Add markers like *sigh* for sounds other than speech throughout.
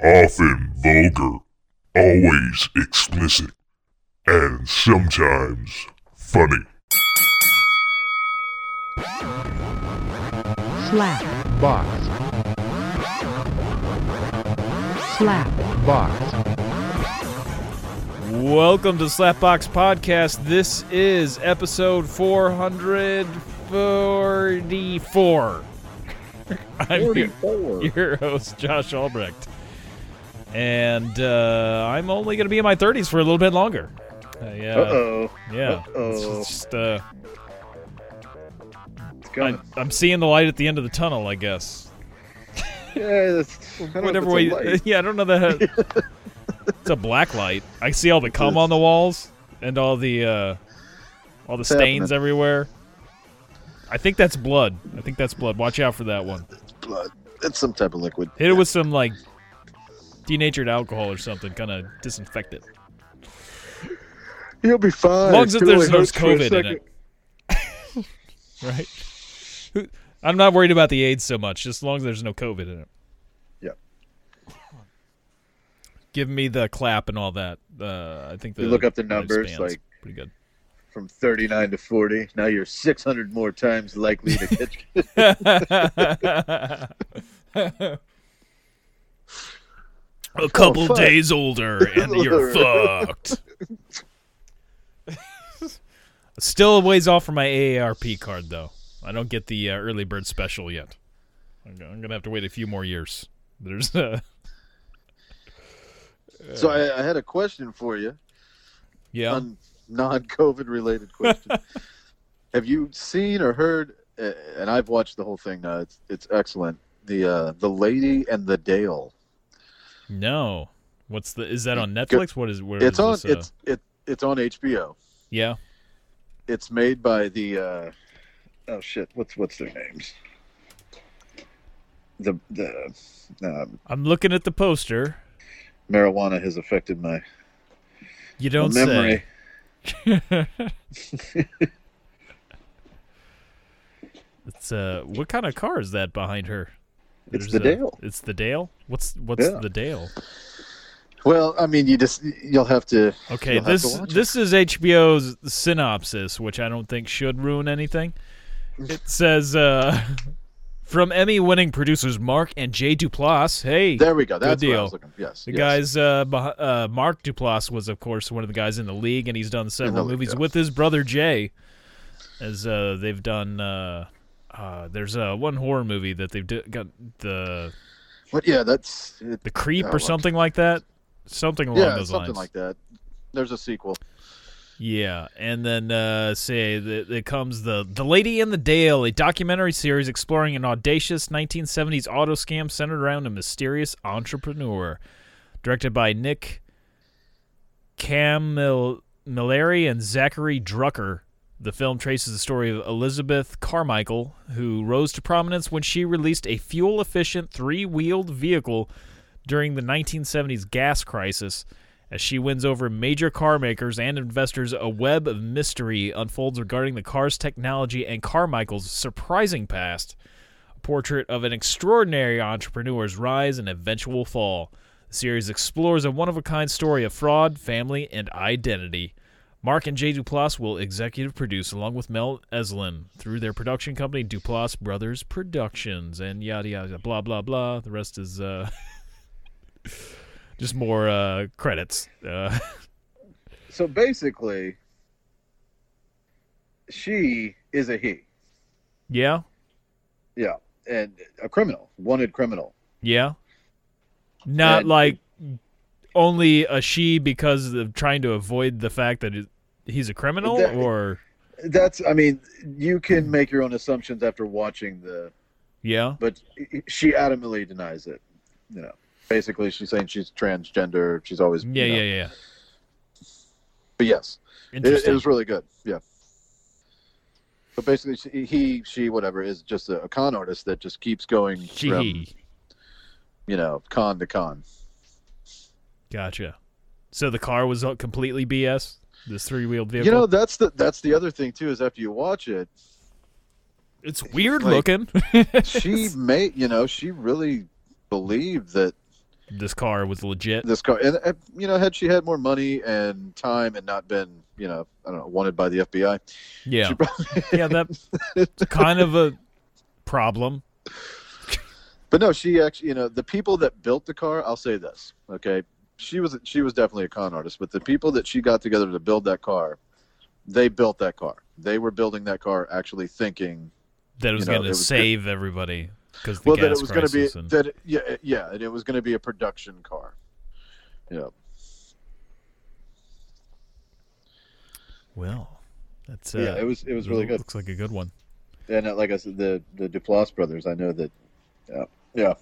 often vulgar, always explicit, and sometimes funny. slap, box, slap, box, Welcome to Slapbox Podcast. This is episode 444. *laughs* I'm your, your host, Josh Albrecht. And uh, I'm only going to be in my 30s for a little bit longer. Uh, yeah. Uh-oh. Yeah. Uh-oh. It's just, uh, It's I, I'm seeing the light at the end of the tunnel, I guess. yeah, that's, I don't know if Whatever it's a way. light. *laughs* Yeah, I don't know that. *laughs* it's a black light. I see all the cum on the walls and all the uh, all the stains everywhere. I think that's blood. I think that's blood. Watch out for that one. It's blood. It's some type of liquid. Hit it with some like denatured alcohol or something, kind of disinfect it. You'll be fine. As long as It there's no hurts for a COVID in it, *laughs* right? I'm not worried about the AIDS so much, just as long as there's no COVID in it. Yep. Give me the clap and all that. Uh, I think the You look up the numbers, like- pretty good. From 39 to 40. Now you're 600 more times likely to catch. *laughs* *laughs* A couple fuck. days older *laughs* and you're fucked. *laughs* Still a ways off from my AARP card though. I don't get the uh, early bird special yet. I'm gonna have to wait a few more years. There's uh, so I, I had a question for you. yeah. On non-COVID related question. *laughs* Have you seen or heard? And I've watched the whole thing. Uh, it's it's excellent. The uh, the lady and the Dale. No. What's the? Is that on Netflix? What is? Where It's is on. this, uh, It's it it's on HBO. yeah. It's made by the uh oh shit, what's what's their names? The the um, I'm looking at the poster. marijuana has affected my, You don't memory. say. *laughs* *laughs* It's uh, what kind of car is that behind her? It's the a- Dale. It's the Dale. What's what's Yeah. the Dale? Well, I mean, you just you'll have to. Okay, this to watch this is HBO's synopsis, which I don't think should ruin anything. It says uh, *laughs* from Emmy-winning producers Mark and Jay Duplass. Hey, There we go. That's what I deal. was looking. Yes, the yes. guys, uh, uh, Mark Duplass was, of course, one of the guys in the league, and he's done several league, movies yes. with his brother Jay. As uh, they've done, uh, there's uh, one horror movie that they've d- got the But yeah, that's it, the Creep or something like that, something along yeah, those something lines. like that. There's a sequel. Yeah, and then uh, say that it comes the the Lady in the Dale, a documentary series exploring an audacious 1970s auto scam centered around a mysterious entrepreneur, directed by Nick Camilleri and Zackary Drucker. The film traces the story of Elizabeth Carmichael, who rose to prominence when she released a fuel-efficient three-wheeled vehicle during the 1970s gas crisis. As she wins over major car makers and investors, a web of mystery unfolds regarding the car's technology and Carmichael's surprising past. A portrait of an extraordinary entrepreneur's rise and eventual fall. The series explores a one of a kind story of fraud, family, and identity. Mark and Jay Duplass will executive produce along with Mel Eslin through their production company Duplass Brothers Productions and yada yada blah blah blah. The rest is uh *laughs* just more uh credits. Uh *laughs* So basically, she is a he. yeah. Yeah, and a criminal, wanted criminal. Yeah. Not And- like only a she because of trying to avoid the fact that he's a criminal That- or That's. I mean, you can make your own assumptions after watching the yeah. but she adamantly denies it. You know, basically, she's saying she's transgender. She's always Yeah, you know, yeah, yeah. But yes, it, it was really good. Yeah. But basically, he, she, whatever, is just a, con artist that just keeps going she from you know con to con. Gotcha. So the car was completely BS. This three-wheeled vehicle. You know, that's the that's the other thing too. Is after you watch it, it's weird like- looking. she *laughs* may, you know, she really believed that this car was legit. this car and uh, you know had she had more money and time and not been you know i don't know wanted by the fbi Yeah, probably, yeah, that's *laughs* kind of a problem. but no she actually you know the people that built the car i'll say this okay she was she was definitely a con artist but the people that she got together to build that car they built that car. They were building that car actually thinking That it was You know, going to was save everybody because well gas that it was going to be crisis and- that it, yeah it- yeah and it was going to be a production car. Yeah well, that's uh, yeah it was it was really good. Looks like a good one. and uh, like i said the the duplass brothers i know that yeah yeah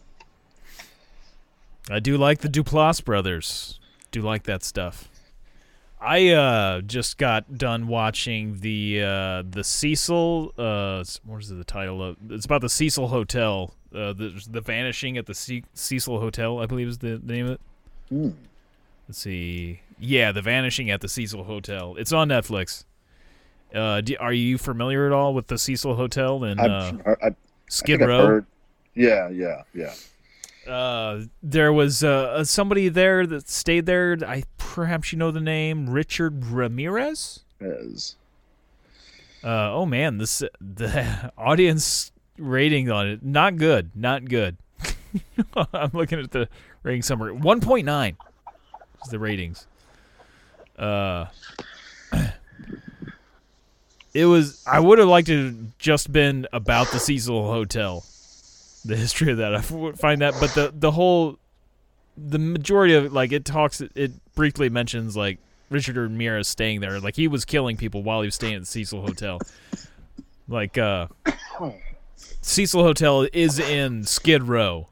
I do like the Duplass brothers. Do like that stuff. I uh just got done watching the uh the Cecil uh what is the title of it's about the Cecil Hotel. Uh the the vanishing at the Ce- Cecil Hotel, I believe is the, name of it. Hmm. Let's see. Yeah, the vanishing at the Cecil Hotel. It's on Netflix. Uh do, are you familiar at all with the Cecil Hotel and uh, I, I Skid Row? yeah yeah yeah uh, there was uh, somebody there that stayed there. I perhaps you know the name Richard Ramirez. Uh, oh man, this *laughs* the audience rating on it not good, not good. *laughs* I'm looking at the rating summary. 1.9 is the ratings. Uh, *clears throat* it was. I would have liked to have just been about the Cecil Hotel, the history of that. I find that, but the the whole, the majority of like it talks, it briefly mentions like Richard Ramirez staying there. Like he was killing people while he was staying at the Cecil Hotel. Like uh Cecil Hotel is in Skid Row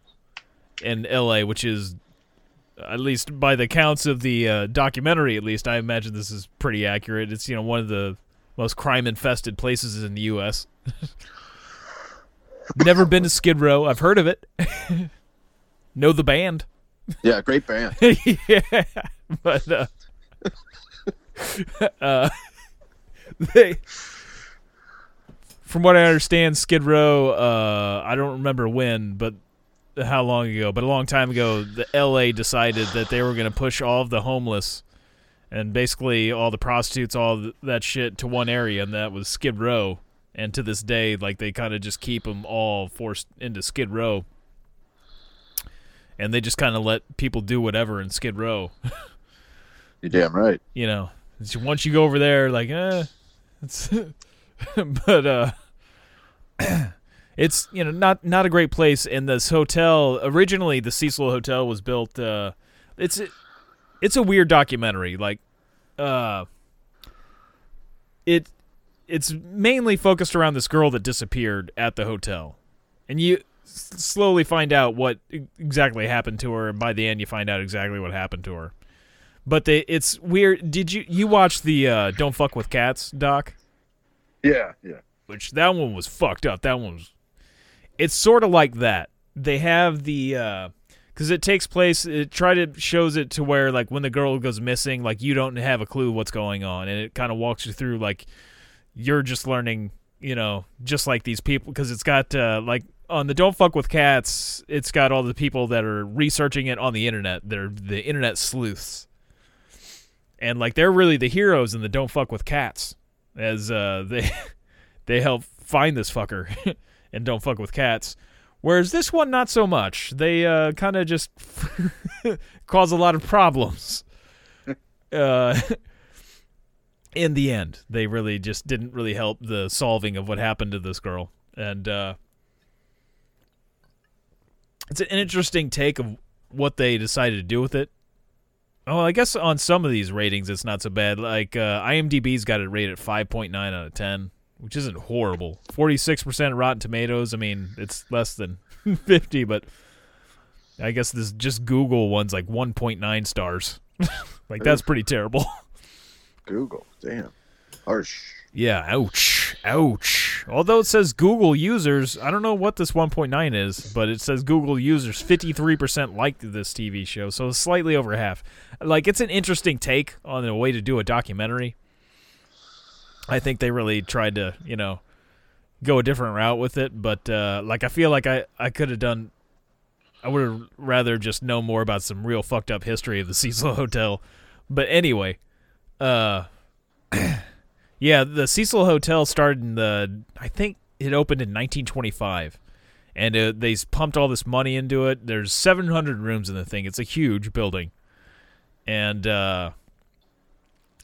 in LA, which is at least by the counts of the uh, documentary at least I imagine this is pretty accurate. It's you know one of the most crime infested places in the US. *laughs* Never been to Skid Row. I've heard of it. *laughs* know the band. yeah, great band. *laughs* yeah, but uh, *laughs* uh, they, from what I understand, Skid Row. Uh, I don't remember when, but how long ago? But a long time ago, the L.A. decided that they were going to push all of the homeless and basically all the prostitutes, all that shit to one area, and that was Skid Row. And to this day, like they kind of just keep them all forced into Skid Row and they just kind of let people do whatever in Skid Row. You're damn right. *laughs* You know, once you go over there, like, eh, it's, *laughs* but uh, *clears throat* it's you know not not a great place. And this hotel originally, the Cecil Hotel was built. Uh, it's it's a weird documentary. Like, uh, it it's mainly focused around this girl that disappeared at the hotel, and you s- slowly find out what exactly happened to her, and by the end, you find out exactly what happened to her. But they, it's weird. Did you you watch the uh, "Don't Fuck with Cats" doc? Yeah, yeah. Which that one was fucked up. That one was. It's sort of like that. They have the because it takes place. It try to shows it to where like when the girl goes missing, like you don't have a clue what's going on, and it kind of walks you through like you're just learning, you know, just like these people because it's got uh, like on the Don't Fuck with Cats, it's got all the people that are researching it on the internet. They're the internet sleuths, and like they're really the heroes in the Don't Fuck with Cats, as uh, *laughs* they they help find this fucker *laughs* and Don't Fuck with Cats. Whereas this one, not so much. They uh, kind of just *laughs* cause a lot of problems. Uh, in the end, they really just didn't really help the solving of what happened to this girl, and uh, it's an interesting take of what they decided to do with it. Oh, I guess on some of these ratings, it's not so bad. Like uh, IMDb's got it rated at five point nine out of ten, which isn't horrible. Forty six percent Rotten Tomatoes. I mean, it's less than *laughs* fifty, but I guess this just Google one's like one point nine stars. *laughs* like that's pretty terrible. *laughs* Google. Damn. Harsh. Yeah, ouch. Ouch. Although it says Google users, I don't know what this 1.9 is, but it says Google users 53% liked this TV show, so slightly over half. Like it's an interesting take on a way to do a documentary. I think they really tried to, you know, go a different route with it, but uh like I feel like I I could have done I would have rather just know more about some real fucked up history of the *laughs* Cecil Hotel. But anyway, uh, *clears throat* yeah, the Cecil Hotel started in the I think it opened in 1925, and uh, they pumped all this money into it. There's 700 rooms in the thing. It's a huge building, and uh,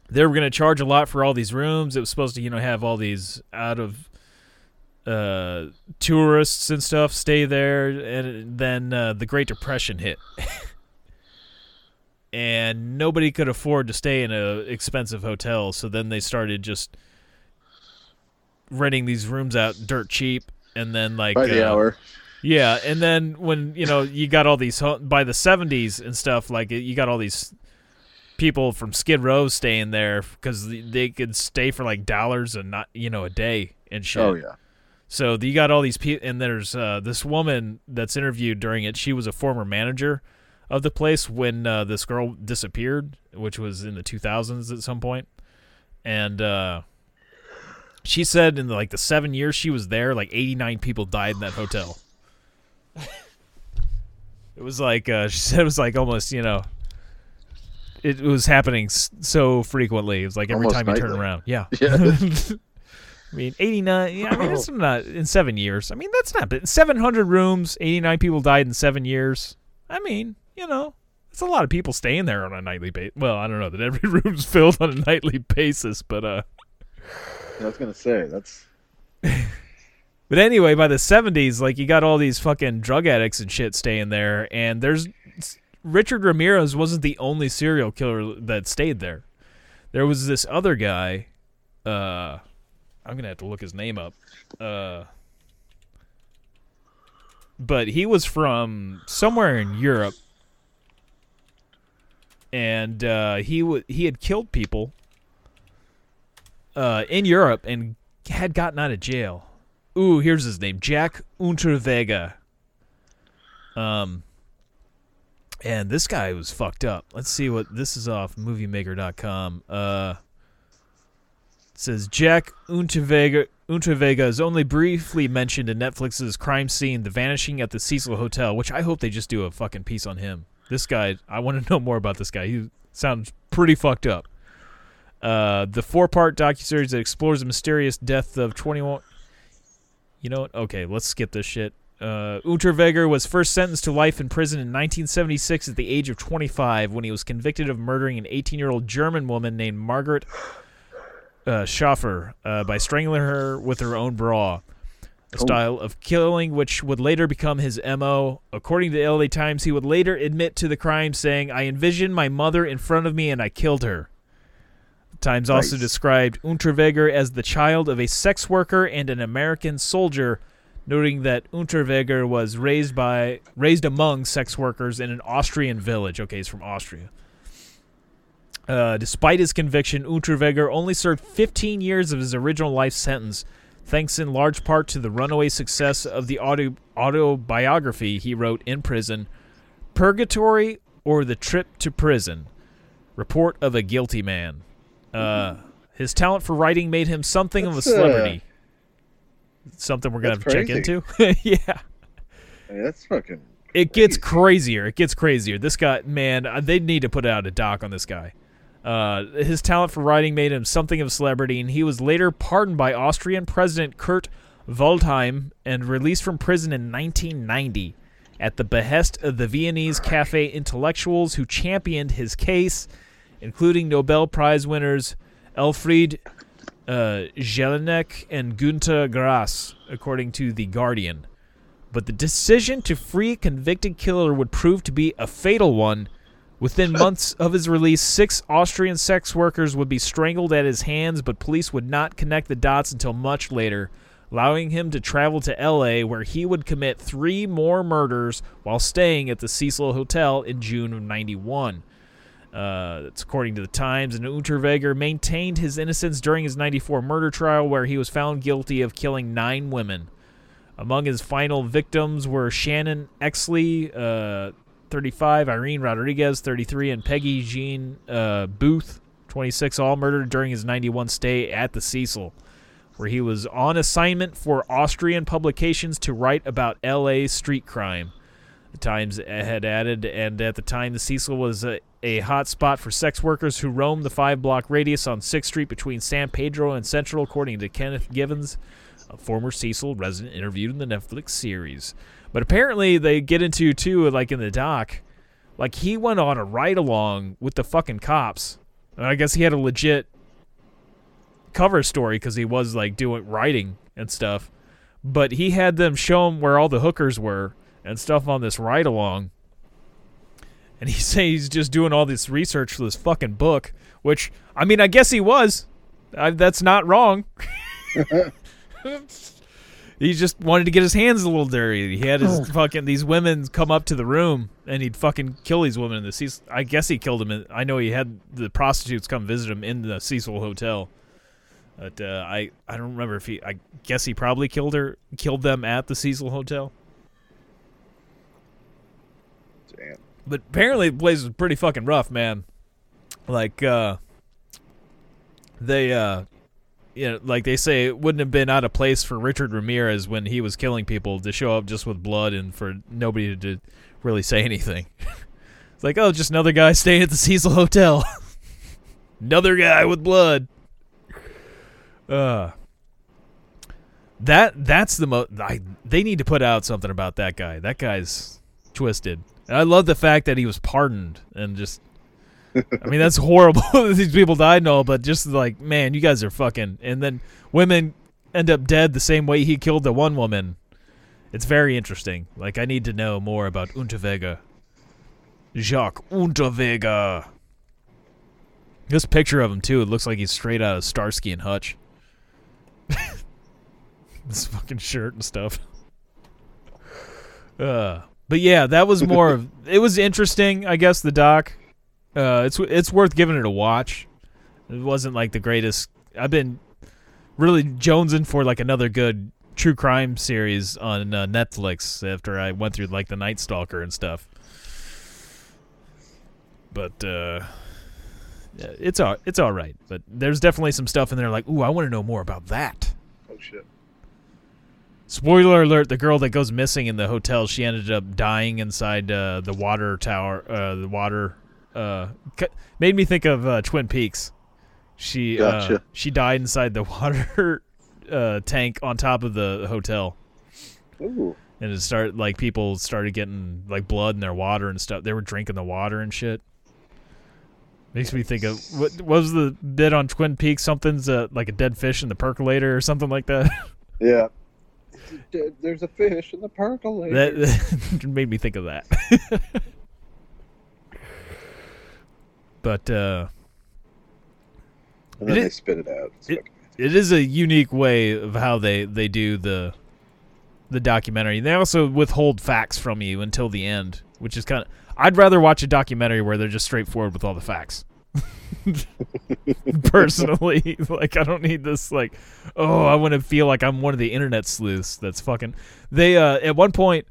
they were going to charge a lot for all these rooms. It was supposed to, you know, have all these out of uh, tourists and stuff stay there, and then uh, the Great Depression hit. *laughs* And nobody could afford to stay in a expensive hotel, so then they started just renting these rooms out dirt cheap, and then like By the uh, hour. yeah, and then when you know you got all these by the '70s and stuff, like you got all these people from Skid Row staying there because they could stay for like dollars and not you know a day and shit. Oh yeah. So you got all these people, and there's uh, this woman that's interviewed during it. She was a former manager of the place when uh, this girl disappeared, which was in the 2000s at some point, and uh, she said in the, like the seven years she was there, like 89 people died in that hotel. *sighs* it was like uh, she said it was like almost you know. It was happening so frequently. It was like every Almost time you turn around. Yeah. Yeah. *laughs* I mean, 89. Yeah, I mean, it's not in seven years. I mean, that's not bad. 700 rooms, 89 people died in seven years. I mean, you know, it's a lot of people staying there on a nightly basis. Well, I don't know that every *laughs* room's filled on a nightly basis, but uh, I was gonna say that's *laughs* but anyway, by the 70s, like you got all these fucking drug addicts and shit staying there, and there's Richard Ramirez wasn't the only serial killer that stayed there. There was this other guy. Uh, I'm gonna have to look his name up. Uh, but he was from somewhere in Europe, and uh, he w- he had killed people uh, in Europe and had gotten out of jail. Ooh, here's his name, Jack Unterweger. Um, and this guy was fucked up. Let's see what this is off MovieMaker.com. Uh, says Jack Unterweger. Unterweger is only briefly mentioned in Netflix's crime scene, The Vanishing at the Cecil Hotel, which I hope they just do a fucking piece on him. This guy, I want to *laughs* know more about this guy. He sounds pretty fucked up. Uh, the four-part docuseries that explores the mysterious death of 21. You know what? Okay, let's skip this shit. Uh, Unterweger was first sentenced to life in prison in 1976 at the age of 25 when he was convicted of murdering an 18-year-old German woman named Margaret uh, Schaffer uh, by strangling her with her own bra. A style of killing which would later become his MO. According to the LA Times, he would later admit to the crime, saying, I envisioned my mother in front of me and I killed her. The Times also described Unterweger as the child of a sex worker and an American soldier, noting that Unterweger was raised by raised among sex workers in an Austrian village. Okay, he's from Austria. Uh, despite his conviction, Unterweger only served 15 years of his original life sentence, thanks in large part to the runaway success of the auto- autobiography he wrote in prison, Purgatory or the Trip to Prison Report of a Guilty Man. Uh, his talent for writing made him something of a That's, uh, celebrity. something we're going to have to check into. *laughs* yeah. yeah, that's fucking. It gets crazier. It gets crazier. This guy, man, uh, they need to put out a doc on this guy. Uh, his talent for writing made him something of a celebrity, and he was later pardoned by Austrian President Kurt Waldheim and released from prison in 1990 at the behest of the Viennese cafe intellectuals who championed his case, including Nobel Prize winners Elfried uh, Jelinek and Günter Grass, according to The Guardian but the decision to free convicted killer would prove to be a fatal one. Within months of his release, six Austrian sex workers would be strangled at his hands, but police would not connect the dots until much later, allowing him to travel to LA, where he would commit three more murders while staying at the Cecil Hotel in June of 91. Uh, that's according to the Times. And Unterweger maintained his innocence during his 94 murder trial, where he was found guilty of killing nine women. Among his final victims were Shannon Exley, uh, 35, Irene Rodriguez, 33, and Peggy Jean uh, Booth, 26, all murdered during his 91 stay at the Cecil, where he was on assignment for Austrian publications to write about L.A. street crime. The Times had added, and at the time, the Cecil was a, a hot spot for sex workers who roamed the five block radius on 6th Street between San Pedro and Central, according to Kenneth Givens, a former Cecil resident interviewed in the Netflix series. But apparently, they get into, too, like in the doc, like he went on a ride along with the fucking cops. And I guess he had a legit cover story because he was like doing writing and stuff. But he had them show him where all the hookers were and stuff on this ride along. And he *laughs* say he's just doing all this research for this fucking book, which I mean, I guess he was. I, that's not wrong. *laughs* *laughs* he just wanted to get his hands a little dirty. He had his fucking these women come up to the room and he'd fucking kill these women in the Cecil. I guess he killed them. In, I know he had the prostitutes come visit him in the Cecil Hotel. But uh, I I don't remember if he. I guess he probably killed her, killed them at the Cecil Hotel. Damn. But apparently the place was pretty fucking rough, man. Like uh they uh you know, like they say it wouldn't have been out of place for Richard Ramirez when he was killing people to show up just with blood and for nobody to really say anything. *laughs* it's like, oh, just another guy *laughs* staying at the Cecil Hotel. *laughs* another guy with blood. Uh that that's the most they need to put out something about that guy. That guy's twisted. And I love the fact that he was pardoned and just. I mean, that's horrible. *laughs* These people died and all, but just like, man, you guys are fucking. And then women end up dead the same way he killed the one woman. It's very interesting. Like, I need to know more about Unterweger. Jack Unterweger. This picture of him too. It looks like he's straight out of Starsky and Hutch. *laughs* this fucking shirt and stuff. Uh, but yeah, that was more of. It was interesting, I guess. The doc. Uh, it's it's worth giving it a watch. It wasn't like the greatest. I've been really jonesing for like another good true crime series on uh, Netflix after I went through like the Night Stalker and stuff. But uh, it's all it's all right. But there's definitely some stuff in there like, ooh, I want to know more about that. Oh shit. Spoiler alert: the girl that goes missing in the hotel, she ended up dying inside uh, the water tower. Uh, the water uh, made me think of uh, Twin Peaks. She uh, she died inside the *laughs* water uh, tank on top of the hotel, Ooh. and it started like people started getting like blood in their water and stuff. They were drinking the water and shit. Makes me think of what, what was the bit on Twin Peaks? Something's uh, like a dead fish in the percolator or something like that. *laughs* Yeah. There's a fish in the percolator. that *laughs* made me think of that. But uh, and then it they spit it out. It- it is a unique way of how they they do the the documentary. They also withhold facts from you until the end, which is kind of. I'd rather watch a documentary where they're just straightforward with all the facts. *laughs* Personally, *laughs* like I don't need this. Like, oh, I want to feel like I'm one of the internet sleuths. That's fucking. They uh at one point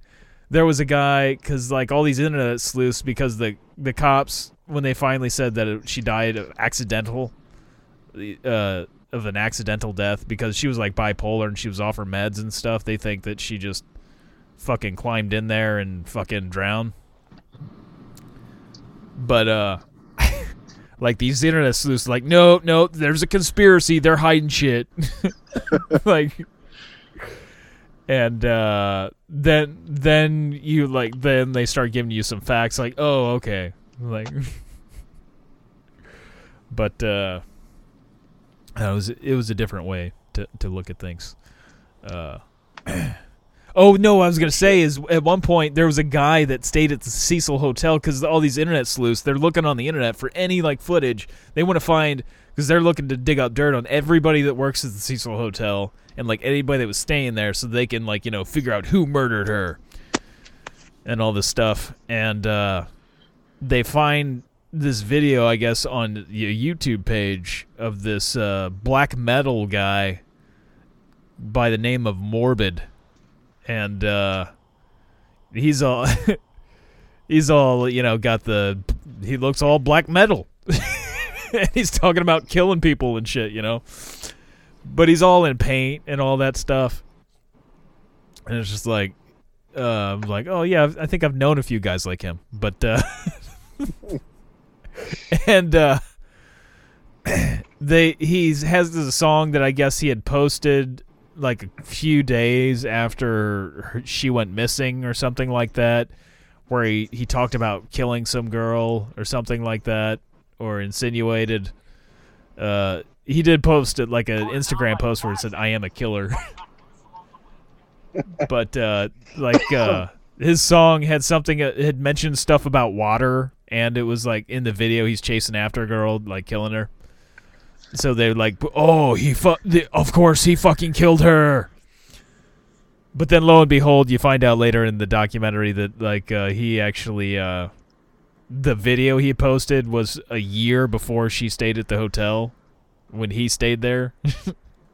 there was a guy because like all these internet sleuths because the the cops when they finally said that it, she died of accidental uh of an accidental death because she was like bipolar and she was off her meds and stuff they think that she just fucking climbed in there and fucking drowned. But uh *laughs* like these internet sleuths like no no there's a conspiracy they're hiding shit. *laughs* Like and uh then then you like then they start giving you some facts like oh okay like but uh it was it was a different way to to look at things uh *clears throat* Oh no! I was gonna say is at one point there was a guy that stayed at the Cecil Hotel because all these internet sleuths they're looking on the internet for any like footage they want to find because they're looking to dig up dirt on everybody that works at the Cecil Hotel and like anybody that was staying there so they can like you know figure out who murdered her and all this stuff and uh, they find this video I guess on the YouTube page of this uh, black metal guy by the name of Morbid. And uh, he's all *laughs* he's all you know got the he looks all black metal. *laughs* And he's talking about killing people and shit you know? But he's all in paint and all that stuff. And it's just like uh, like, oh yeah, I think I've known a few guys like him, but uh, *laughs* *laughs* and uh, *clears throat* they he's has this song that I guess he had posted like a few days after her, she went missing or something like that, where he he talked about killing some girl or something like that, or insinuated. Uh, he did post it like an Instagram post where it said "I am a killer." *laughs* but uh, like uh, his song had something it had mentioned stuff about water, and it was like in the video he's chasing after a girl, like killing her. So they're like, "Oh, he fu- the, of course he fucking killed her." But then, lo and behold, you find out later in the documentary that like uh, he actually uh, the video he posted was a year before she stayed at the hotel when he stayed there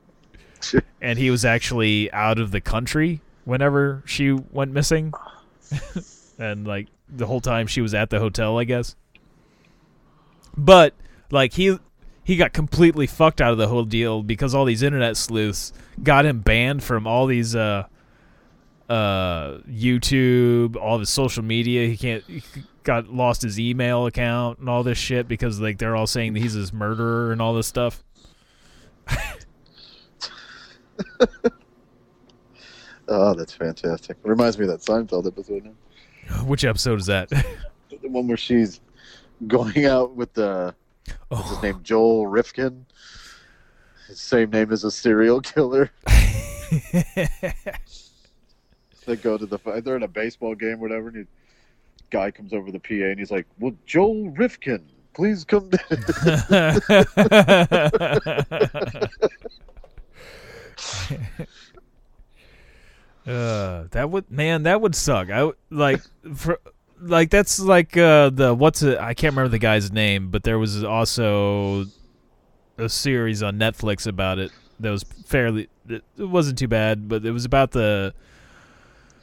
*laughs* and he was actually out of the country whenever she went missing *laughs* and like the whole time she was at the hotel i guess but like he he got completely fucked out of the whole deal because all these internet sleuths got him banned from all these uh uh youtube all his social media he can't he got lost his email account and all this shit because like they're all saying that he's his murderer and all this stuff *laughs* Oh, that's fantastic. Reminds me of that Seinfeld episode. *laughs* which episode is that *laughs* The one where she's going out with the what's his oh name, Joel Rifkin. His same name as a serial killer. *laughs* They go to the they're in a baseball game, or whatever, and the guy comes over the PA and he's like, "Well, Joel Rifkin, please come." down." Uh, that would man, that would suck. I like for like that's like uh the what's it? I can't remember the guy's name, but there was also a series on Netflix about it that was fairly. It wasn't too bad, but it was about the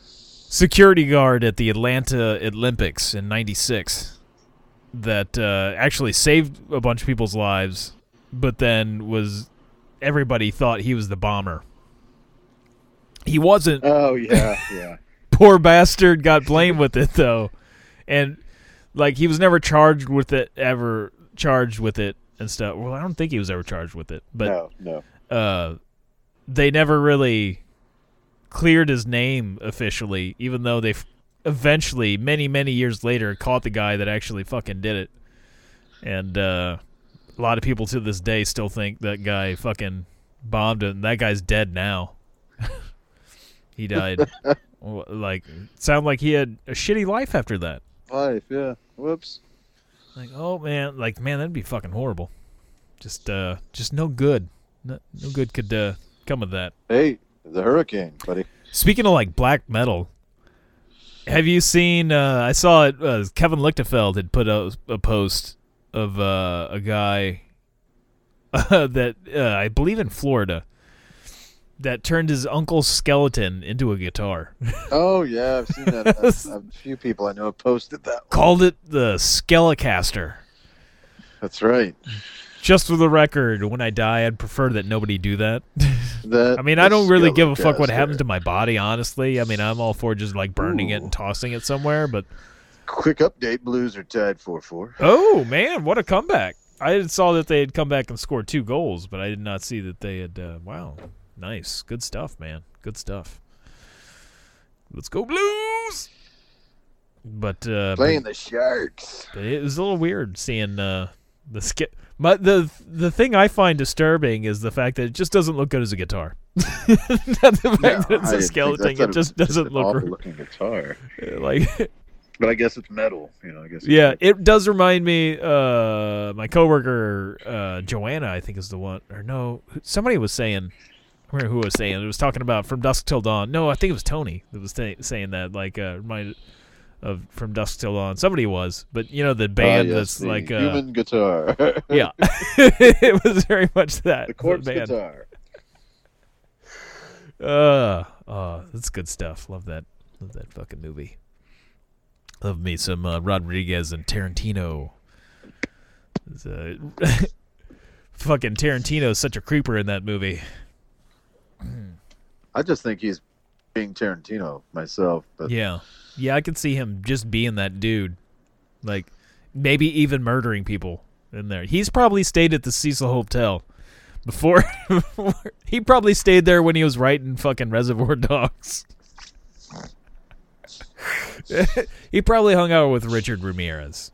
security guard at the Atlanta Olympics in '96 that uh, actually saved a bunch of people's lives, but then was everybody thought he was the bomber. He wasn't. oh yeah, yeah. *laughs* Poor bastard got blamed with it though, and like he was never charged with it ever charged with it and stuff. Well, I don't think he was ever charged with it, but no, no. uh, they never really cleared his name officially, even though they eventually, many many years later, caught the guy that actually fucking did it. And uh, a lot of people to this day still think that guy fucking bombed it, and that guy's dead now. He died. *laughs* Like, sound like he had a shitty life after that. Life, yeah. Whoops. Like, oh man, like man, that'd be fucking horrible. Just, uh, just no good. No, no good could uh, come of that. Hey, the hurricane, buddy. Speaking of like black metal, have you seen? Uh, I saw it. Uh, Kevin Lichtefeld had put a, a post of uh, a guy *laughs* that uh, I believe in Florida that turned his uncle's skeleton into a guitar. *laughs* Oh yeah, I've seen that. a, *laughs* a few people I know have posted that. Called it the Skelecaster. That's right. Just for the record, when I die, I'd prefer that nobody do that. *laughs* That. I mean, I don't really give a fuck what happens to my body, honestly. I mean, I'm all for just like burning it and tossing it somewhere, but Quick update: Blues are tied four four. Oh man, what a comeback! I saw that they had come back and scored two goals, but I did not see that they had. Uh, wow, nice, good stuff, man, good stuff. Let's go Blues! But uh, Playing the Sharks. but it was a little weird seeing uh, the skit. But the the thing I find disturbing is the fact that it just doesn't look good as a guitar. Not *laughs* the fact that it's I a skeleton; it just doesn't an look awful r- looking guitar. *laughs* like. *laughs* But I guess it's metal. You know, I guess. Yeah, it does remind me. Uh, my coworker uh, Joanna, I think, is the one. Or no, somebody was saying. Remember who was saying it was talking about from dusk till dawn. No, I think it was Tony that was saying that. Like, uh, reminded of from dusk till dawn. Somebody was, but you know the Ah, band yes, that's the like, uh, human guitar. *laughs* yeah, *laughs* it was very much that. the corpse band. guitar. *laughs* Uh, oh, that's good stuff. Love that. Love that fucking movie. Love me some uh, Rodriguez and Tarantino. Uh, fucking Tarantino is such a creeper in that movie. I just think he's being Tarantino myself, but Yeah. Yeah, I could see him just being that dude. Like maybe even murdering people in there. He's probably stayed at the Cecil Hotel before *laughs* he probably stayed there when he was writing fucking Reservoir Dogs. *laughs* he probably hung out with Richard Ramirez.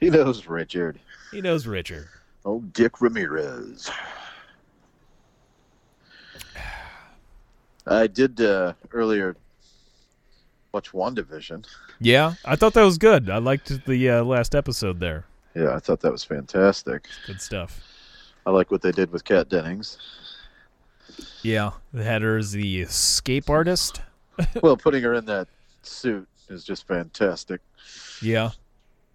he knows Richard. He knows Richard. Oh, Dick Ramirez. I did uh, earlier watch WandaVision. Yeah, I thought that was good. I liked the uh, last episode there. Yeah, I thought that was fantastic. Good stuff. I like what they did with Kat Dennings. Yeah, they had her as the escape artist. *laughs* well, putting her in that suit is just fantastic. Yeah.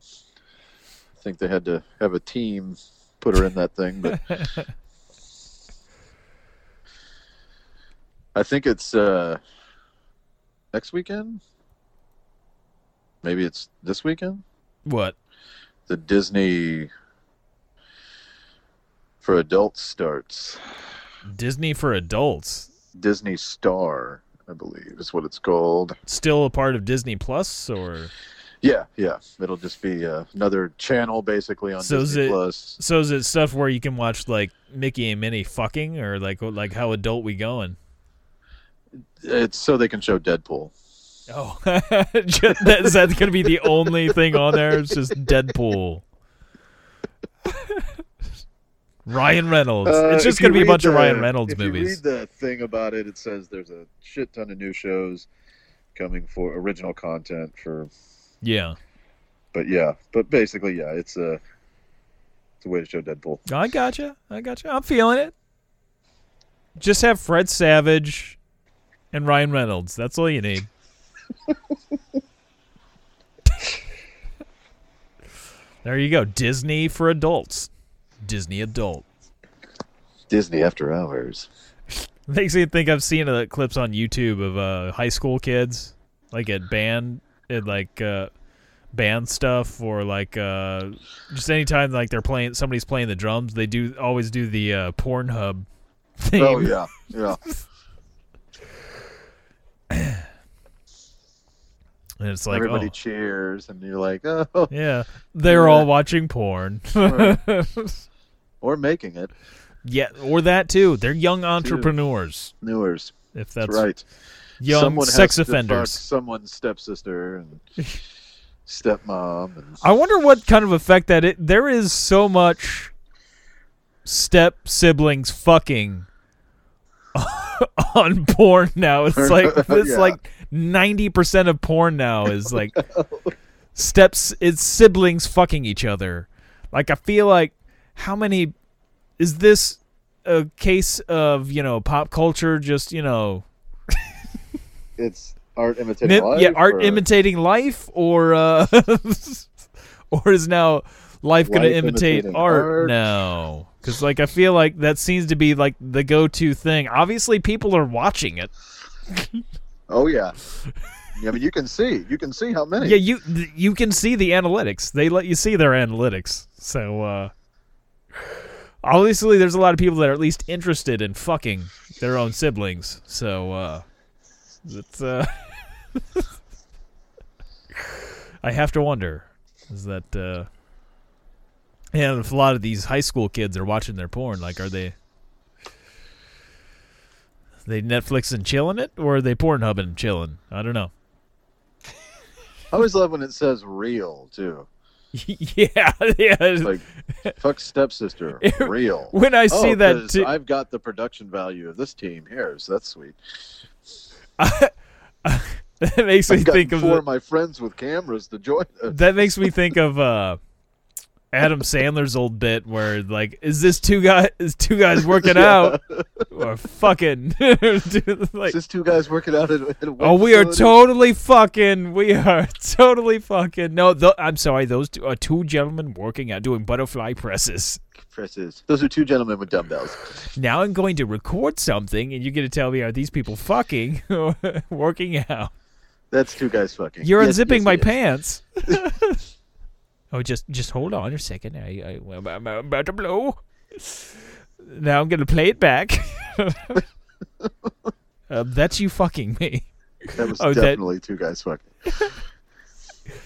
I think they had to have a team put her in that thing, but *laughs* I think it's uh, next weekend. Maybe it's this weekend. What? The Disney for adults starts. Disney for adults. Disney Star, I believe, is what it's called. Still a part of Disney Plus or Yeah, yeah. It'll just be uh, another channel basically on So is Disney it- Plus. so is it stuff where you can watch like Mickey and Minnie fucking or like like how adult we going? It's so they can show Deadpool. Oh, *laughs* Just- that, is that going to be the only thing on there? It's just Deadpool. *laughs* Ryan Reynolds. Uh, it's just going to be a read bunch of Ryan Reynolds if movies. you read the thing about it, it says there's a shit ton of new shows coming for original content for. yeah, But yeah, but basically, yeah, it's a it's a way to show Deadpool. I gotcha. I gotcha. I'm feeling it. Just have Fred Savage and Ryan Reynolds. That's all you need. there you go. Disney for adults. Disney adult. Disney After Hours. *laughs* Makes me think I've seen uh, clips on YouTube of uh, high school kids, like at band, at like uh, band stuff, or like uh, just anytime like they're playing, somebody's playing the drums. They do always do the uh, Pornhub theme. Oh yeah, *laughs* yeah. And it's like, Everybody oh, cheers, and you're like, oh, yeah, they're all watching porn. Right. *laughs* or making it. yeah, or that too. They're young entrepreneurs. Newers. If That's, that's right. young Someone sex offenders. someone's stepsister and *laughs* stepmom, and I wonder what kind of effect that it. There is so much step siblings fucking *laughs* on porn now. It's like it's Yeah. like ninety percent of porn now is *laughs* like steps. It's siblings fucking each other. Like I feel like how many is this a case of you know pop culture? Just you know *laughs* it's art imitating Im- life. yeah, art or imitating life, or uh, *laughs* or is now life going to imitate art, art. now? Because like I feel like that seems to be like the go-to thing. Obviously, people are watching it. Oh yeah. I mean, you can see, you can see how many. Yeah, you you can see the analytics. They let you see their analytics. So uh, obviously, there's a lot of people that are at least interested in fucking their own siblings. So uh, uh, *laughs* I have to wonder is that uh, and if a lot of these high school kids are watching their porn, like are they? They Netflix and chilling it, or are they Pornhub and chilling? I don't know. I always love when it says real too. *laughs* yeah, *laughs* yeah. It's like fuck stepsister, *laughs* real. when I see Oh, that, too, I've got the production value of this team here, so that's sweet. that makes me I've got think of four the- of my friends with cameras to join us. that makes me think of uh, Adam Sandler's old bit where like, is this two guys? Is two guys working *laughs* out or fucking? *laughs* Dude, like, It's just two guys working out at one oh, we are totally fucking. We are *laughs* totally fucking. No, th- I'm sorry. Those two are two gentlemen working out doing butterfly presses. presses. Those are two gentlemen with dumbbells. Now I'm going to record something, and you're going to tell me are these people fucking or working out? That's two guys fucking. You're Yes, unzipping yes, my yes. pants. Oh, just just hold on a second. I, I I'm, I'm about to blow. Now I'm gonna play it back. Uh, *laughs* that's you fucking me. That was Oh, that- definitely two guys fucking. *laughs*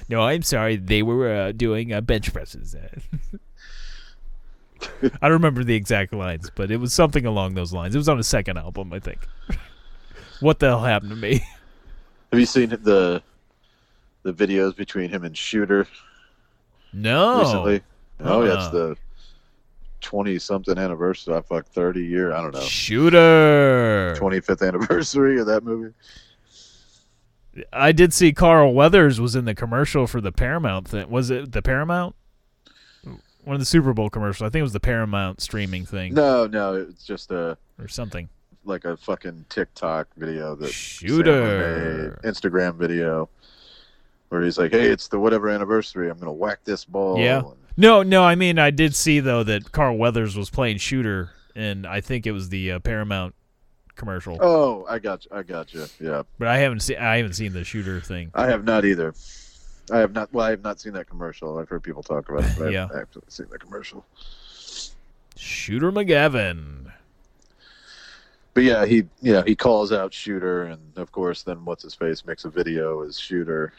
No, I'm sorry. They were uh, doing uh, bench presses. *laughs* I don't remember the exact lines, but it was something along those lines. It was on his second album, I think. what the hell happened to me? Have you seen the the videos between him and Shooter No. recently? Oh yeah, it's the twenty something anniversary. I fuck thirty year. I don't know. Shooter. Twenty fifth anniversary of that movie. I did see Carl Weathers was in the commercial for the Paramount thing. Was it the Paramount? One of the Super Bowl commercials. I think it was the Paramount streaming thing No, no, it's just a or something. like a fucking TikTok video that Shooter. Instagram video where he's like, "Hey, it's the whatever anniversary. I'm gonna whack this ball." Yeah. No, no. I mean, I did see though that Carl Weathers was playing Shooter, and I think it was the uh, Paramount commercial. Oh, I got you. I got you. Yeah, But I haven't seen. I haven't seen the Shooter thing. I have not either. I have not. Well, I have not seen that commercial. I've heard people talk about it, but I Yeah. haven't actually seen the commercial. Shooter McGavin. But yeah, he yeah he calls out Shooter, and of course, then what's his face makes a video as Shooter,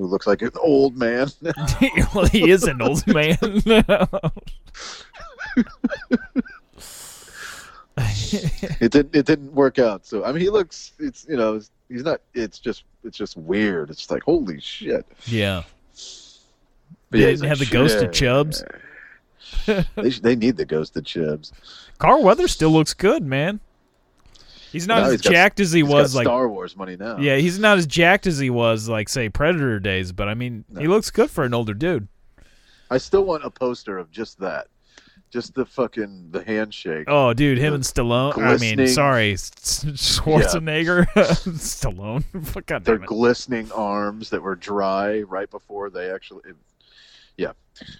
who looks like an old man. *laughs* *laughs* well, he is an old man. it didn't it didn't work out. So I mean, he looks. It's you know he's not. It's just it's just weird. It's like holy shit. yeah. But They yeah, he's didn't have like, the ghost of chubs. they they need the ghost of chubs. Carl Weather still looks good, man. He's not No, as he's got- jacked as he was like Star Wars money now. Yeah, he's not as jacked as he was like say Predator days, but I mean, he looks good for an older dude. I still want a poster of just that, just the fucking the handshake. Oh, dude, him The and Stallone. I mean, sorry, Schwarzenegger, *laughs* Stallone. *laughs* God Their glistening arms that were dry right before they actually. Yeah.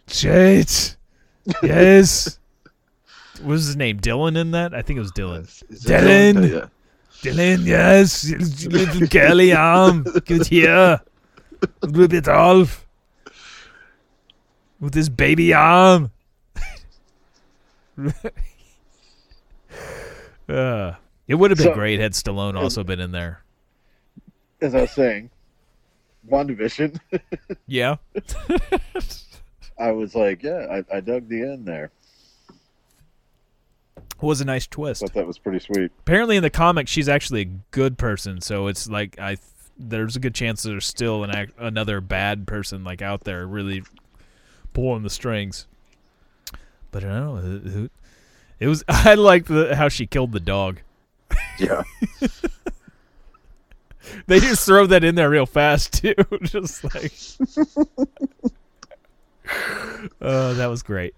Shit. Yes. *laughs* what was his name? Dylan in that? I think it was Dylan. Is it Dylan! Yeah. Dylan, yes. Little curly arm. Good here. A little bit off. With his baby arm. *laughs* uh, it would have been So- great had Stallone also been in there. As I was saying, WandaVision. *laughs* Yeah. I was like, yeah, I, I dug the end there. Was a nice twist. Thought that was pretty sweet. Apparently, in the comics, she's actually a good person. So it's like I, th- there's a good chance there's still an ac- another bad person like out there really pulling the strings. But I don't know. It was *laughs* I liked the, how she killed the dog. Yeah. *laughs* They just throw that in there real fast *laughs* too, just like. Oh, that was great.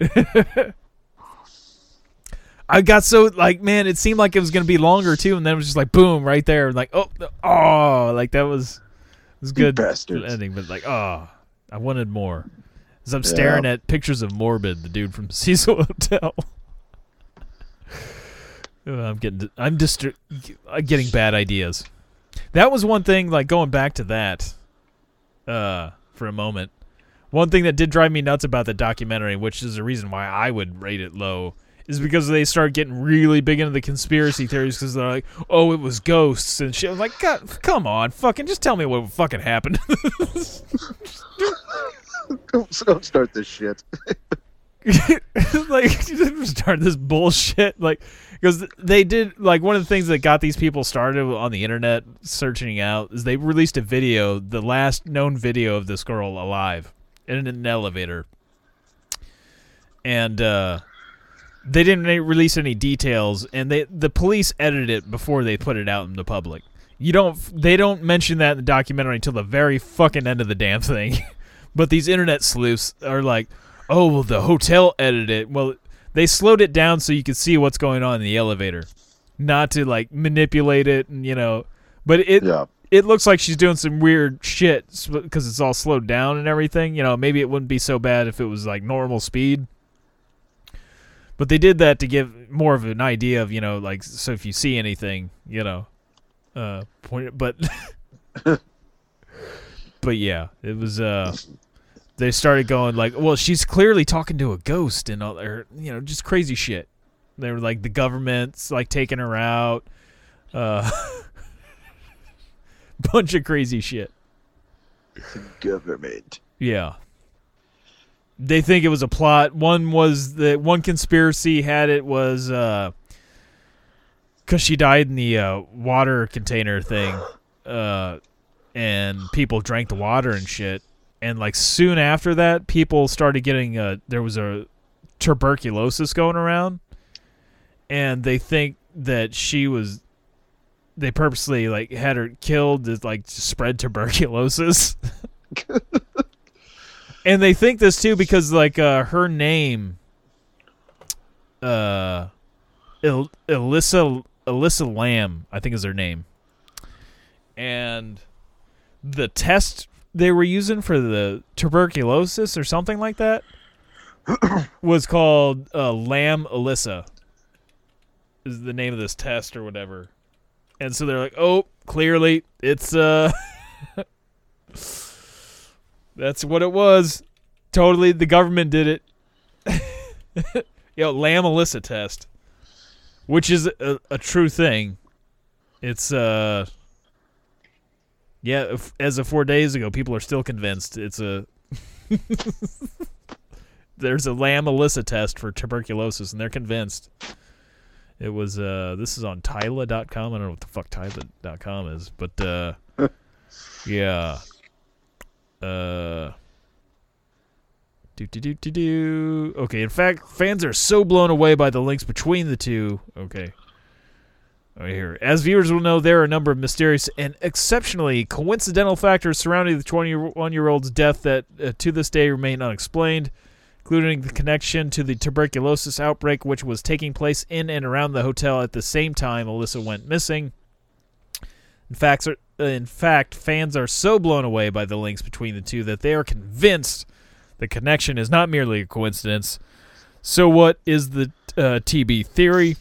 I got so like, man, it seemed like it was gonna be longer too, and then it was just like, boom, right there, like, oh, oh, like that was it was good ending, but like, oh, I wanted more. As I'm staring at pictures of Morbid, the dude from *laughs* Cecil Hotel. *laughs* I'm getting, I'm just getting bad ideas. That was one thing, like going back to that, uh, for a moment. One thing that did drive me nuts about the documentary, which is the reason why I would rate it low, is because they start getting really big into the conspiracy theories because they're like, "Oh, it was ghosts and shit." I was like, God, come on, fucking, just tell me what fucking happened. *laughs* don't, don't start this shit. *laughs* like *laughs* you didn't start this bullshit like because they did like one of the things that got these people started on the internet searching out is they released a video the last known video of this girl alive in an elevator and uh they didn't release any details and they the police edited it before they put it out in the public. You don't they don't mention that in the documentary until the very fucking end of the damn thing. *laughs* But these internet sleuths are like oh well the hotel edited it. Well they slowed it down so you could see what's going on in the elevator. Not to like manipulate it and you know but it Yeah. it looks like she's doing some weird shit because it's all slowed down and everything. You know maybe it wouldn't be so bad if it was like normal speed but they did that to give more of an idea of you know like so if you see anything you know uh point it but *laughs* but yeah it was uh they started going like well she's clearly talking to a ghost and all or you know just crazy shit they were like the government's like taking her out uh *laughs* bunch of crazy shit. Government. Yeah. They think it was a plot. One was that one conspiracy had it was uh cuz she died in the uh, water container thing. Uh and people drank the water and shit. And like soon after that, people started getting uh there was a tuberculosis going around and they think that she was they purposely like had her killed to like spread tuberculosis. *laughs* *laughs* and they think this too because like uh her name uh El- Elisa Elisa Lam, I think is her name. And the test they were using for the tuberculosis or something like that *coughs* was called uh, LAM-ELISA. Is the name of this test or whatever. And so they're like, "Oh, clearly it's uh *laughs* That's what it was. Totally the government did it. *laughs* Yo, LAM-ELISA test. Which is a, a true thing. It's uh yeah, if, as of four days ago, people are still convinced it's a. *laughs* There's a LAM-ELISA test for tuberculosis, and they're convinced. It was. uh This is on Tyla.com. I don't know what the fuck Tyla.com is, but uh *laughs* yeah. Uh. Do do do do do. Okay. In fact, fans are so blown away by the links between the two. Okay. Right here. As viewers will know, there are a number of mysterious and exceptionally coincidental factors surrounding the 21 year old's death that uh, to this day remain unexplained, including the connection to the tuberculosis outbreak, which was taking place in and around the hotel at the same time Elisa went missing. In fact, uh, in fact, fans are so blown away by the links between the two that they are convinced the connection is not merely a coincidence. So, what is the uh, TB theory?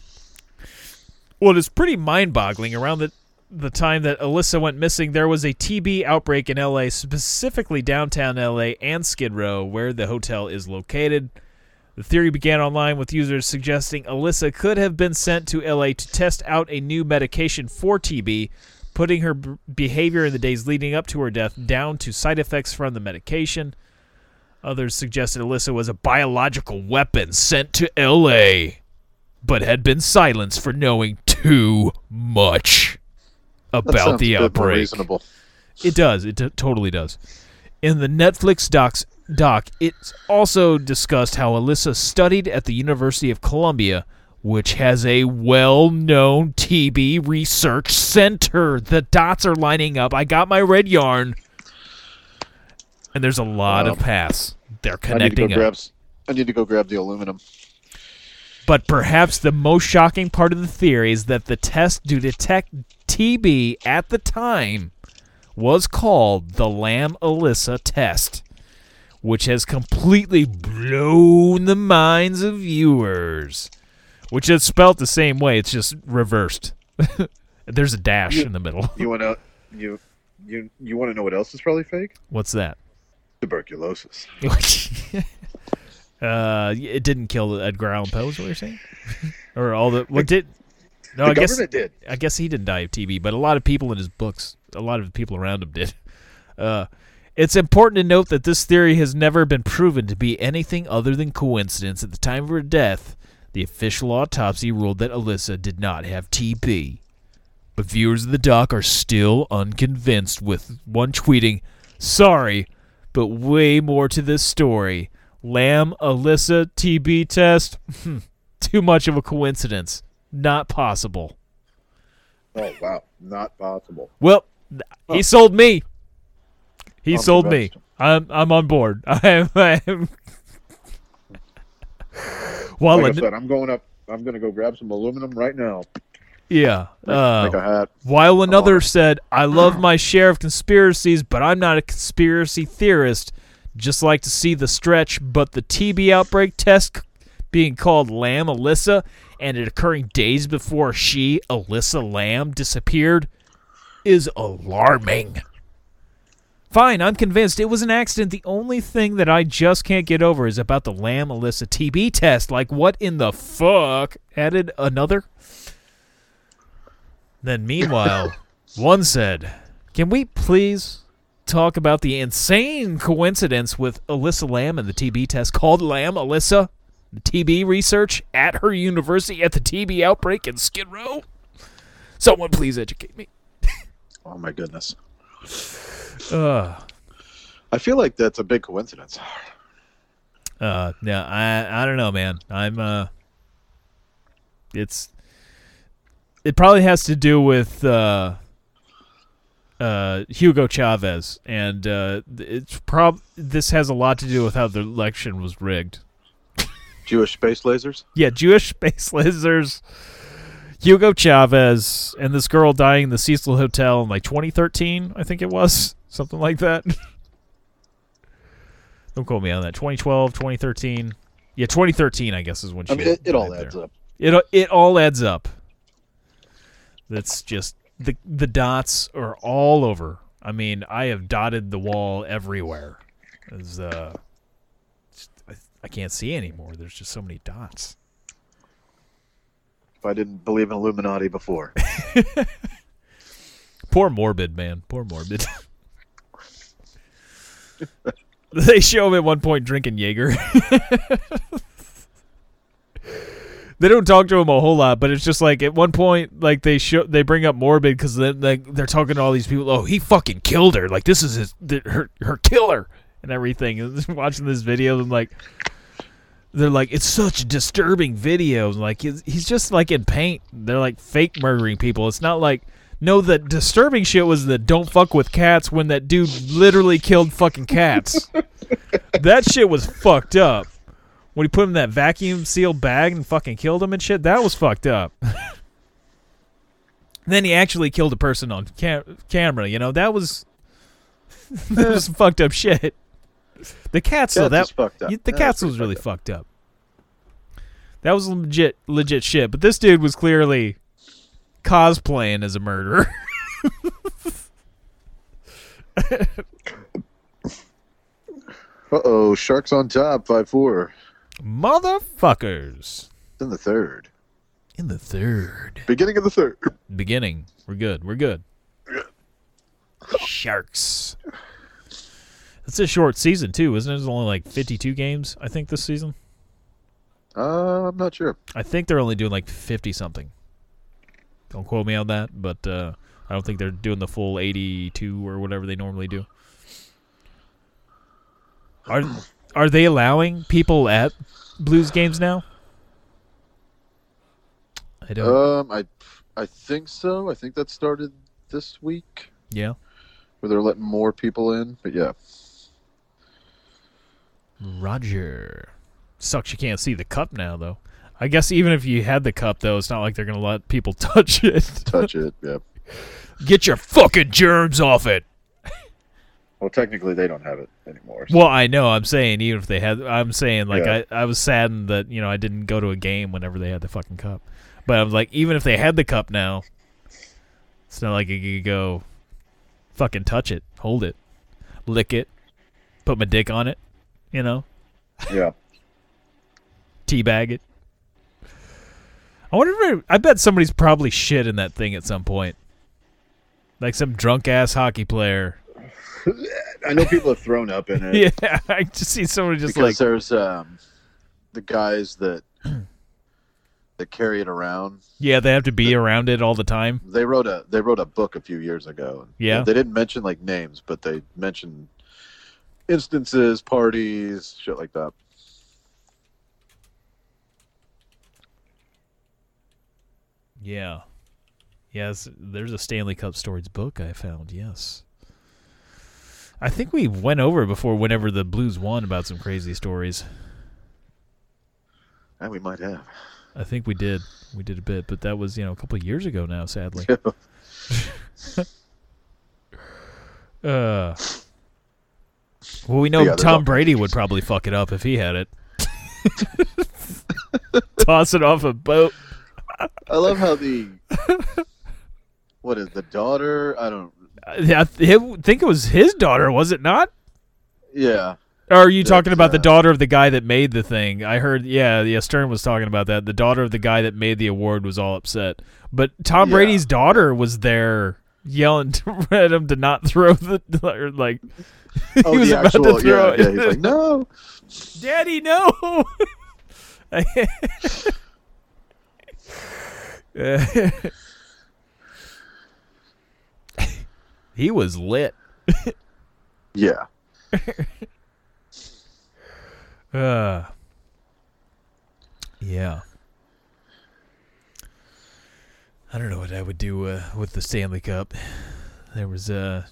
Well, it's pretty mind-boggling. Around the the time that Elisa went missing, there was a TB outbreak in LA, specifically downtown LA and Skid Row, where the hotel is located. The theory began online with users suggesting Elisa could have been sent to LA to test out a new medication for TB, putting her b- behavior in the days leading up to her death down to side effects from the medication. Others suggested Elisa was a biological weapon sent to LA but had been silenced for knowing too much about the outbreak. reasonable. It does. It t- totally does. In the Netflix docs doc, it's also discussed how Elisa studied at the University of Columbia, which has a well-known TB research center. The dots are lining up. I got my red yarn. And there's a lot Wow. of paths. They're connecting I need to go connecting up. grab. I need to go grab the aluminum. But perhaps the most shocking part of the theory is that the test to detect TB at the time was called the LAM-ELISA test, which has completely blown the minds of viewers. Which is spelt the same way, it's just reversed. *laughs* There's a dash Yeah. in the middle. *laughs* You want to you you you want to know what else is probably fake? What's that? Tuberculosis. *laughs* uh, it didn't kill Edgar Allan Poe, is what you're saying? or all the what did? No, the I guess did. I guess he didn't die of TB, but a lot of people in his books, a lot of the people around him did. Uh, it's important to note that this theory has never been proven to be anything other than coincidence. At the time of her death, the official autopsy ruled that Elisa did not have TB. But viewers of the doc are still unconvinced, with one tweeting, Sorry, but way more to this story. LAM-ELISA TB test? Hmm, Too much of a coincidence. Not possible. Oh wow, not possible. Well, th- he sold me. He I'm sold me. I'm I'm on board. *laughs* I am. I am. *laughs* Well, Like I said, I'm going up. I'm going to go grab some aluminum right now. yeah. Uh, make a hat. while another on. said, "I love *clears throat* my share of conspiracies, but I'm not a conspiracy theorist. Just like to see the stretch, but the TB outbreak test being called LAM-ELISA and it occurring days before she, Elisa Lam, disappeared is alarming." Fine, I'm convinced it was an accident. The only thing that I just can't get over is about the LAM-ELISA TB test. Like, what in the fuck? Added another? Then, meanwhile, *coughs* one said, Can we please talk about the insane coincidence with Elisa Lam and the TB test called LAM-ELISA? The TB research at her university at the TB outbreak in Skid Row? Someone please educate me. Oh my goodness. Uh, I feel like that's a big coincidence. uh, yeah, I, I don't know, man. I'm, uh, it's, it probably has to do with, uh, uh, Hugo Chavez, and uh, it's prob. This has a lot to do with how the election was rigged. Jewish space lasers. Yeah, Jewish *laughs* space lasers, Hugo Chavez, and this girl dying in the Cecil Hotel in like 2013, I think it was. *laughs* Something like that. *laughs* Don't quote me on that. 2012, 2013. Yeah, 2013, I guess, is when she I mean, it, it all adds there. up. It, it all adds up. That's just the the dots are all over. I mean, I have dotted the wall everywhere. As uh, I, I can't see anymore. There's just so many dots. If I didn't believe in Illuminati before, *laughs* Poor morbid man. Poor morbid. *laughs* they show him at one point drinking Jaeger. *laughs* they don't talk to him a whole lot, but it's just like at one point, like they show they bring up morbid because then like they're talking to all these people. Oh, he fucking killed her. Like this is his her her killer and everything. And watching this video, I'm like they're like it's such a disturbing video. Like he's, he's just like in paint. They're like fake murdering people. It's not like no, the disturbing shit was the don't fuck with cats when that dude literally killed fucking cats. *laughs* that shit was fucked up. When he put him in that vacuum sealed bag and fucking killed him and shit, that was fucked up. *laughs* then he actually killed a person on cam- camera, you know, that was *laughs* that was fucked up shit. The cats, though, that fucked up. the cats was really fucked fucked up. That was legit, legit shit. But this dude was clearly cosplaying as a murderer. *laughs* uh oh, sharks on top, five four. Motherfuckers. In the third, In the third beginning of the third. beginning, we're good. We're good. Sharks. It's a short season too, isn't it? It's only like fifty-two games, I think, this season. Uh, I'm not sure. I think they're only doing like fifty something. Don't quote me on that, but uh, I don't think they're doing the full eighty-two or whatever they normally do. Are are they allowing people at Blues games now? I don't. Um, I, I think so. I think that started this week, yeah. where they're letting more people in. But yeah, Roger. Sucks you can't see the cup now, though. I guess even if you had the cup, though, it's not like they're gonna let people *laughs* touch it. touch it. Yeah. Get your fucking germs off it. Well, technically, they don't have it anymore. so- Well, I know. I'm saying even if they had, I'm saying like Yeah. I, I was saddened that you know I didn't go to a game whenever they had the fucking cup. But I was like, even if they had the cup now, it's not like you could go, fucking touch it, hold it, lick it, put my dick on it, you know, yeah. teabag it. I wonder if I bet somebody's probably shit in that thing at some point. Like some drunk ass hockey player. *laughs* I know people have thrown up in it *laughs* Yeah, I just see somebody just because like there's um, the guys that *clears throat* that carry it around. yeah, they have to be around it all the time. They wrote a they wrote a book a few years ago. Yeah. They didn't mention like names, but they mentioned instances, parties, shit like that. Yeah. Yes, there's a Stanley Cup Stories book I found. Yes. I think we went over before whenever the Blues won about some crazy stories. And we might have. I think we did. We did a bit, but that was, you know, a couple of years ago now, sadly. *laughs* *laughs* Uh Well, we know Yeah, there's all Tom Brady would probably fuck it up if he had it. *laughs* Toss it off a boat. I love how the what is the daughter? I don't. Yeah, I think it was his daughter, was it not? Yeah, Or are you talking about the uh, daughter of the guy that made the thing? I heard, yeah, yeah. Stern was talking about that. The daughter of the guy that made the award was all upset, but Tom Yeah. Brady's daughter was there yelling to- *laughs* at him to not throw the or like *laughs* Oh, he was about actual, to throw yeah, it. yeah. He's like, no. Daddy, no. *laughs* he was lit. Yeah. Uh, yeah. I don't know what I would do uh, with the Stanley Cup. There was uh,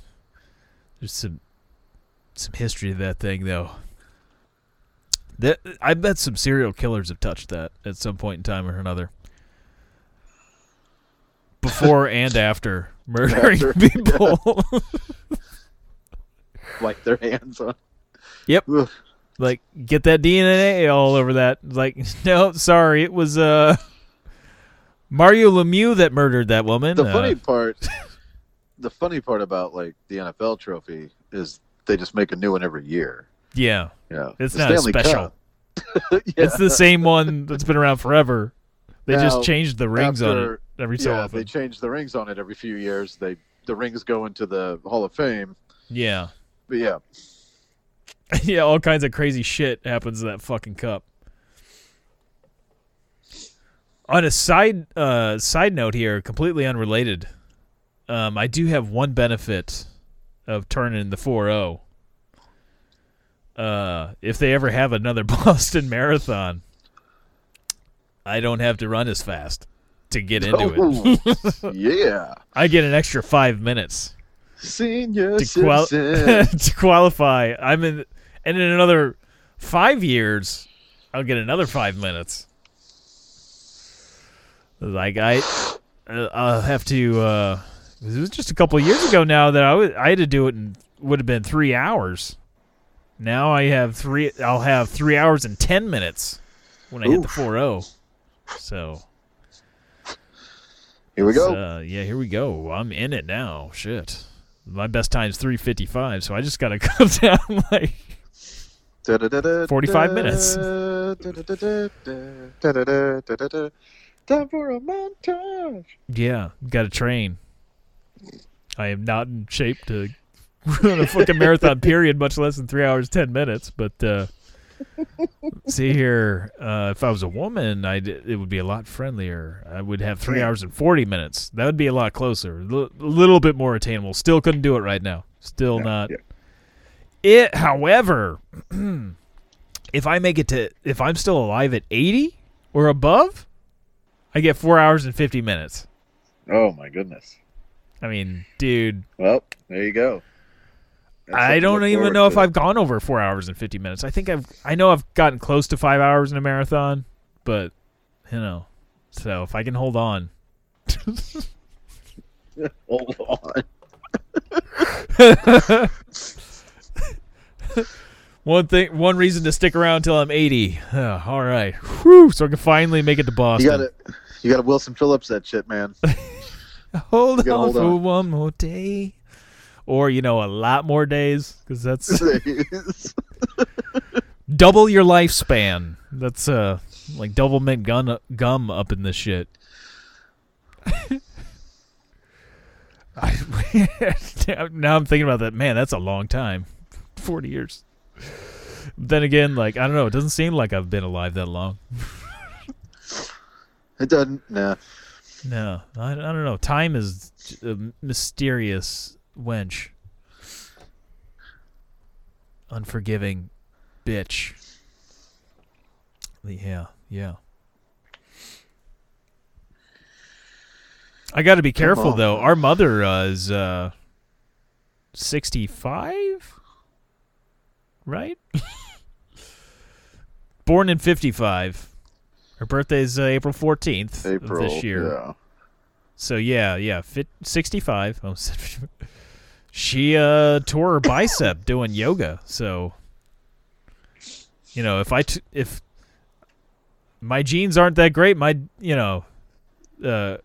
there's some some history to that thing though. That I bet some serial killers have touched that at some point in time or another. Before *laughs* and after murdering After, *laughs* people. *laughs* Like their hands on. Yep. Ugh. like get that DNA all over that. Like, no, sorry, it was uh Mario Lemieux that murdered that woman. The Uh, funny *laughs* part, the funny part about like the NFL trophy is they just make a new one every year. yeah, Yeah, It's The not special. *laughs* Yeah. it's the same one that's been around forever. They Now, just changed the rings on it every so yeah, often. they change the rings on it every few years. They the rings go into the Hall of Fame. yeah, But yeah, *laughs* yeah, all kinds of crazy shit happens to that fucking cup. On a side uh, side note here, completely unrelated, um, I do have one benefit of turning the 4-0. Uh, if they ever have another *laughs* Boston Marathon, I don't have to run as fast to get into it. Oh, *laughs* yeah, I get an extra five minutes senior to, qual- citizen. *laughs* to qualify. I'm in, and in another five years, I'll get another five minutes. Like I, uh, I'll have to. Uh, it was just a couple of years ago now that I was, I had to do it in would have been three hours. Now I have three. I'll have three hours and ten minutes when I hit the Oof. four zero. So Here we go. uh, yeah, here we go. I'm in it now. Shit. My best time time's 355, so I just got to come down like 45 minutes. Time for a montage. yeah, got to train. I am not in shape to *laughs* run a fucking marathon *laughs* period, much less in 3 hours 10 minutes, but uh see here, uh if I was a woman, I it would be a lot friendlier. I would have 3 hours and 40 minutes. That would be a lot closer. A little bit more attainable. Still couldn't do it right now. Still not yeah. It, however, *clears throat* if I make it to, if I'm still alive at 80 or above, I get four hours and 50 minutes. Oh my goodness. I mean, dude, Well, there you go. That's I don't even know if. I've gone over four hours and 50 minutes. I think I've, I know I've gotten close to five hours in a marathon, but, you know, so if I can hold on. *laughs* Hold on. *laughs* *laughs* One thing, one reason to stick around until I'm 80. Uh, *sighs* all right. Whew, so I can finally make it to Boston. You got to You got to Wilson Phillips that shit, man. *laughs* Hold on hold for on. one more day, or you know, a lot more days, because that's *laughs* double your lifespan. That's uh like Doublemint gun gum up in this shit. *laughs* Now I'm thinking about that. Man, that's a long time. Forty years. Then again, like I don't know. It doesn't seem like I've been alive that long. it doesn't. Nah. No, I, I don't know. Time is a mysterious wench. Unforgiving bitch. Yeah, yeah. I got to be careful though. Our mother uh, is uh 65, right? *laughs* Born in 55. Her birthday's uh, April 14th April. of this year. Yeah. So yeah, yeah, fit, 65. Oh, *laughs* she uh tore her bicep *laughs* doing yoga. So you know, if I t- if my genes aren't that great, my you know, uh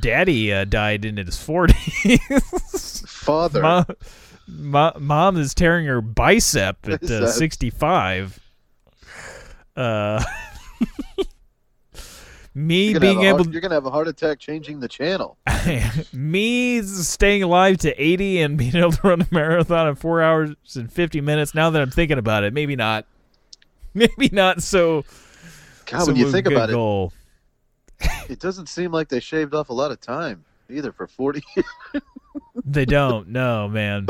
daddy uh, died in his 40s. Father. mom, mo- mom is tearing her bicep at uh, that- *laughs* me You're being able heart, you're gonna have a heart attack changing the channel. *laughs* me staying alive to 80 and being able to run a marathon in four hours and 50 minutes now that i'm thinking about it maybe not *laughs* maybe not so God, so when you think about goal. it, it doesn't seem like they shaved off a lot of time either for 40 years. They don't no man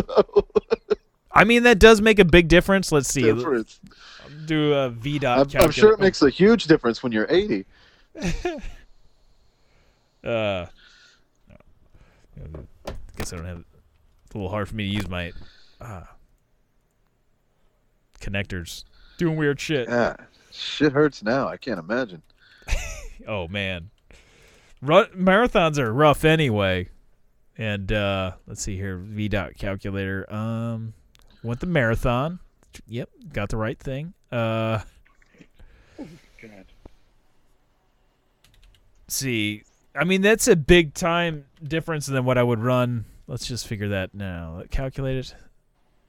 *laughs* i mean that does make a big difference let's see difference. do a VDOT I'm, I'm sure it makes a huge difference when you're 80. *laughs* Uh, I guess I don't have. It's a little hard for me to use my uh, connectors. Doing weird shit. Yeah, shit hurts now. I can't imagine. *laughs* Oh man, Run, marathons are rough anyway. And uh, let's see here, VDOT calculator. Um, went the marathon. Yep, got the right thing. Uh, see, I mean that's a big time difference than what I would run. Let's just figure that now. Calculate it.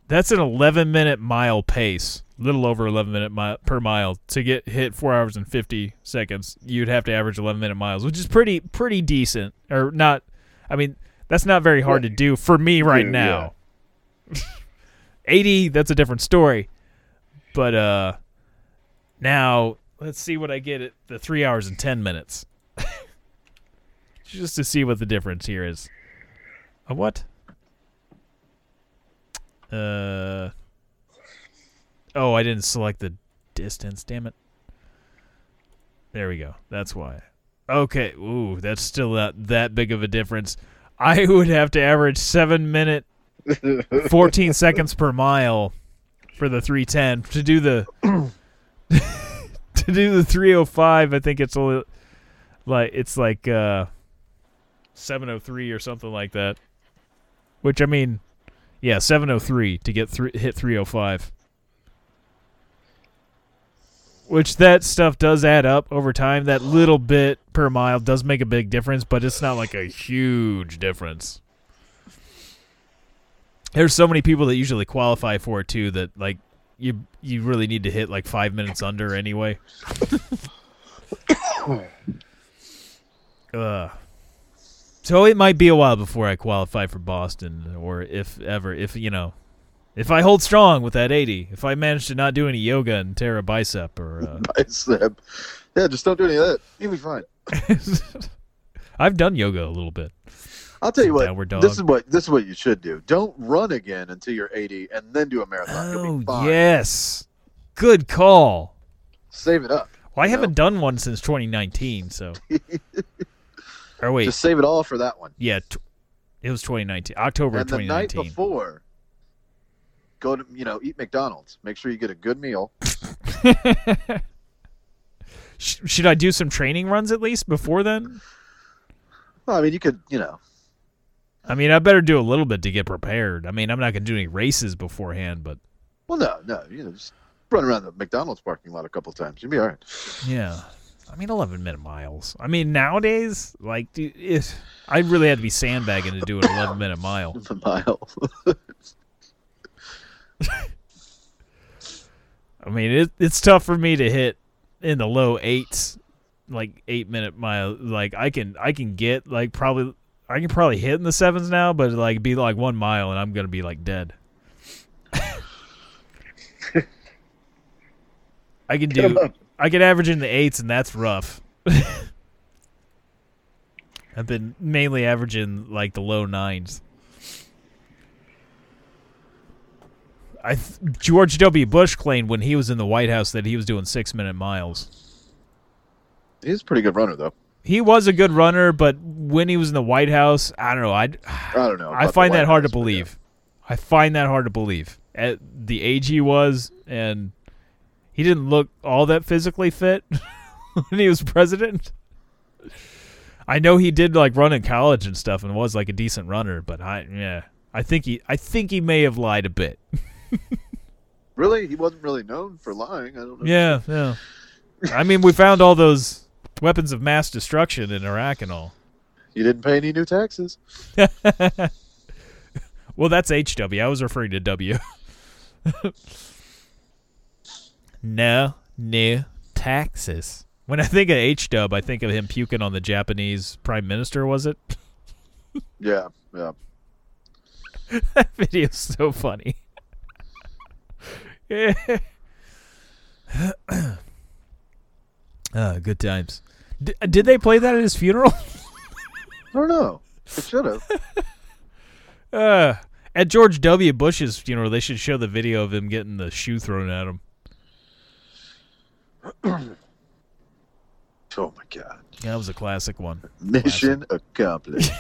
That's an 11 minute mile pace, little over 11 minute mile per mile to get hit four hours and 50 seconds. You'd have to average 11 minute miles, which is pretty pretty decent, or not. I mean, that's not very hard to do for me right Yeah, now. *laughs* 80, that's a different story. But uh, now let's see what I get at the three hours and 10 minutes, *laughs* just to see what the difference here is. A what? Uh. Oh, I didn't select the distance. Damn it. There we go. That's why. Okay. Ooh, that's still not that big of a difference. I would have to average seven minute, fourteen *laughs* seconds per mile for the three ten to do the to do the three oh five. I think it's a little like it's like uh seven oh three or something like that. Which I mean, yeah, 703 to get thr hit 305. Which that stuff does add up over time. That little bit per mile does make a big difference, but it's not like a huge difference. There's so many people that usually qualify for it too that like you you really need to hit like 5 minutes under anyway. *coughs* uh so it might be a while before I qualify for Boston, or if ever, if you know, if I hold strong with that 80, if I manage to not do any yoga and tear a bicep, or uh, *laughs* Bicep. Yeah, just don't do any of that. You'll be fine. *laughs* I've done yoga a little bit. I'll tell you what. Dog. This is what this is what you should do. Don't run again until you're 80, and then do a marathon. Oh yes, good call. Save it up. Well, I haven't know? done one since 2019, so. *laughs* or wait, Just save it all for that one. yeah, t- it was 2019, October and of the night 2019. before, go to you know eat McDonald's. Make sure you get a good meal. *laughs* Should I do some training runs at least before then? Well, I mean, you could you know I mean, I better do a little bit to get prepared. I mean, I'm not gonna do any races beforehand, but Well, no, no, you know, just run around the McDonald's parking lot a couple times. You'll be all right. yeah. I mean, 11 minute miles. I mean, nowadays, like, dude, if I really had to be sandbagging to do an 11 minute mile. *laughs* Mile. *laughs* *laughs* I mean, it, it's tough for me to hit in the low eights, like eight minute mile. Like, I can, I can get like probably, I can probably hit in the sevens now, but like be like one mile and I'm gonna be like dead. *laughs* I can do. I can average in the eights, and that's rough. *laughs* I've been mainly averaging like the low nines. Th- George W. Bush claimed when he was in the White House that he was doing six minute miles. He's a pretty good runner, though. He was a good runner, but when he was in the White House, I don't know. I I don't know. I find that White hard to House, but yeah. believe. I find that hard to believe. At the age he was, and he didn't look all that physically fit *laughs* when he was president. I know he did like run in college and stuff, and was like a decent runner. But I, yeah, I think he, I think he may have lied a bit. *laughs* *laughs* Really, he wasn't really known for lying. I don't know. Yeah, yeah. I mean, we found all those weapons of mass destruction in Iraq and all. You didn't pay any new taxes. *laughs* Well, that's HW. I was referring to W. *laughs* no, new taxes. When I think of H Dub, I think of him puking on the Japanese prime minister. Was it? Yeah, yeah. that video's so funny. Yeah. *laughs* Ah, good times. D- did they play that at his funeral? *laughs* I don't know. It should have. *laughs* Uh, at George W. Bush's funeral, they should show the video of him getting the shoe thrown at him. oh my god. That was a classic one. Mission accomplished.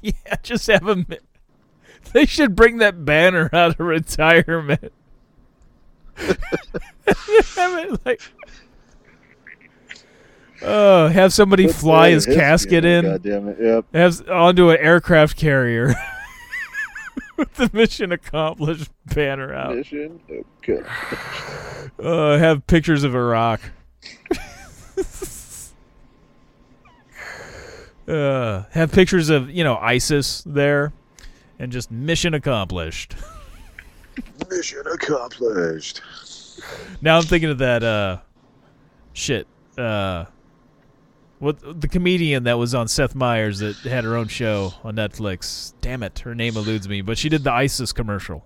yeah, just have him. *laughs* They should bring that banner out of retirement. *laughs* have it like. Oh, have somebody fly his casket in. God damn it. Yep. Have onto an aircraft carrier *laughs* with the mission accomplished banner out. Mission accomplished. Uh, have pictures of Iraq. uh, have pictures of you know ISIS there, and just mission accomplished. *laughs* Mission accomplished. Now I'm thinking of that uh, shit. Uh, what the comedian that was on Seth Meyers that had her own show on Netflix? Damn it, her name eludes me, but she did the ISIS commercial.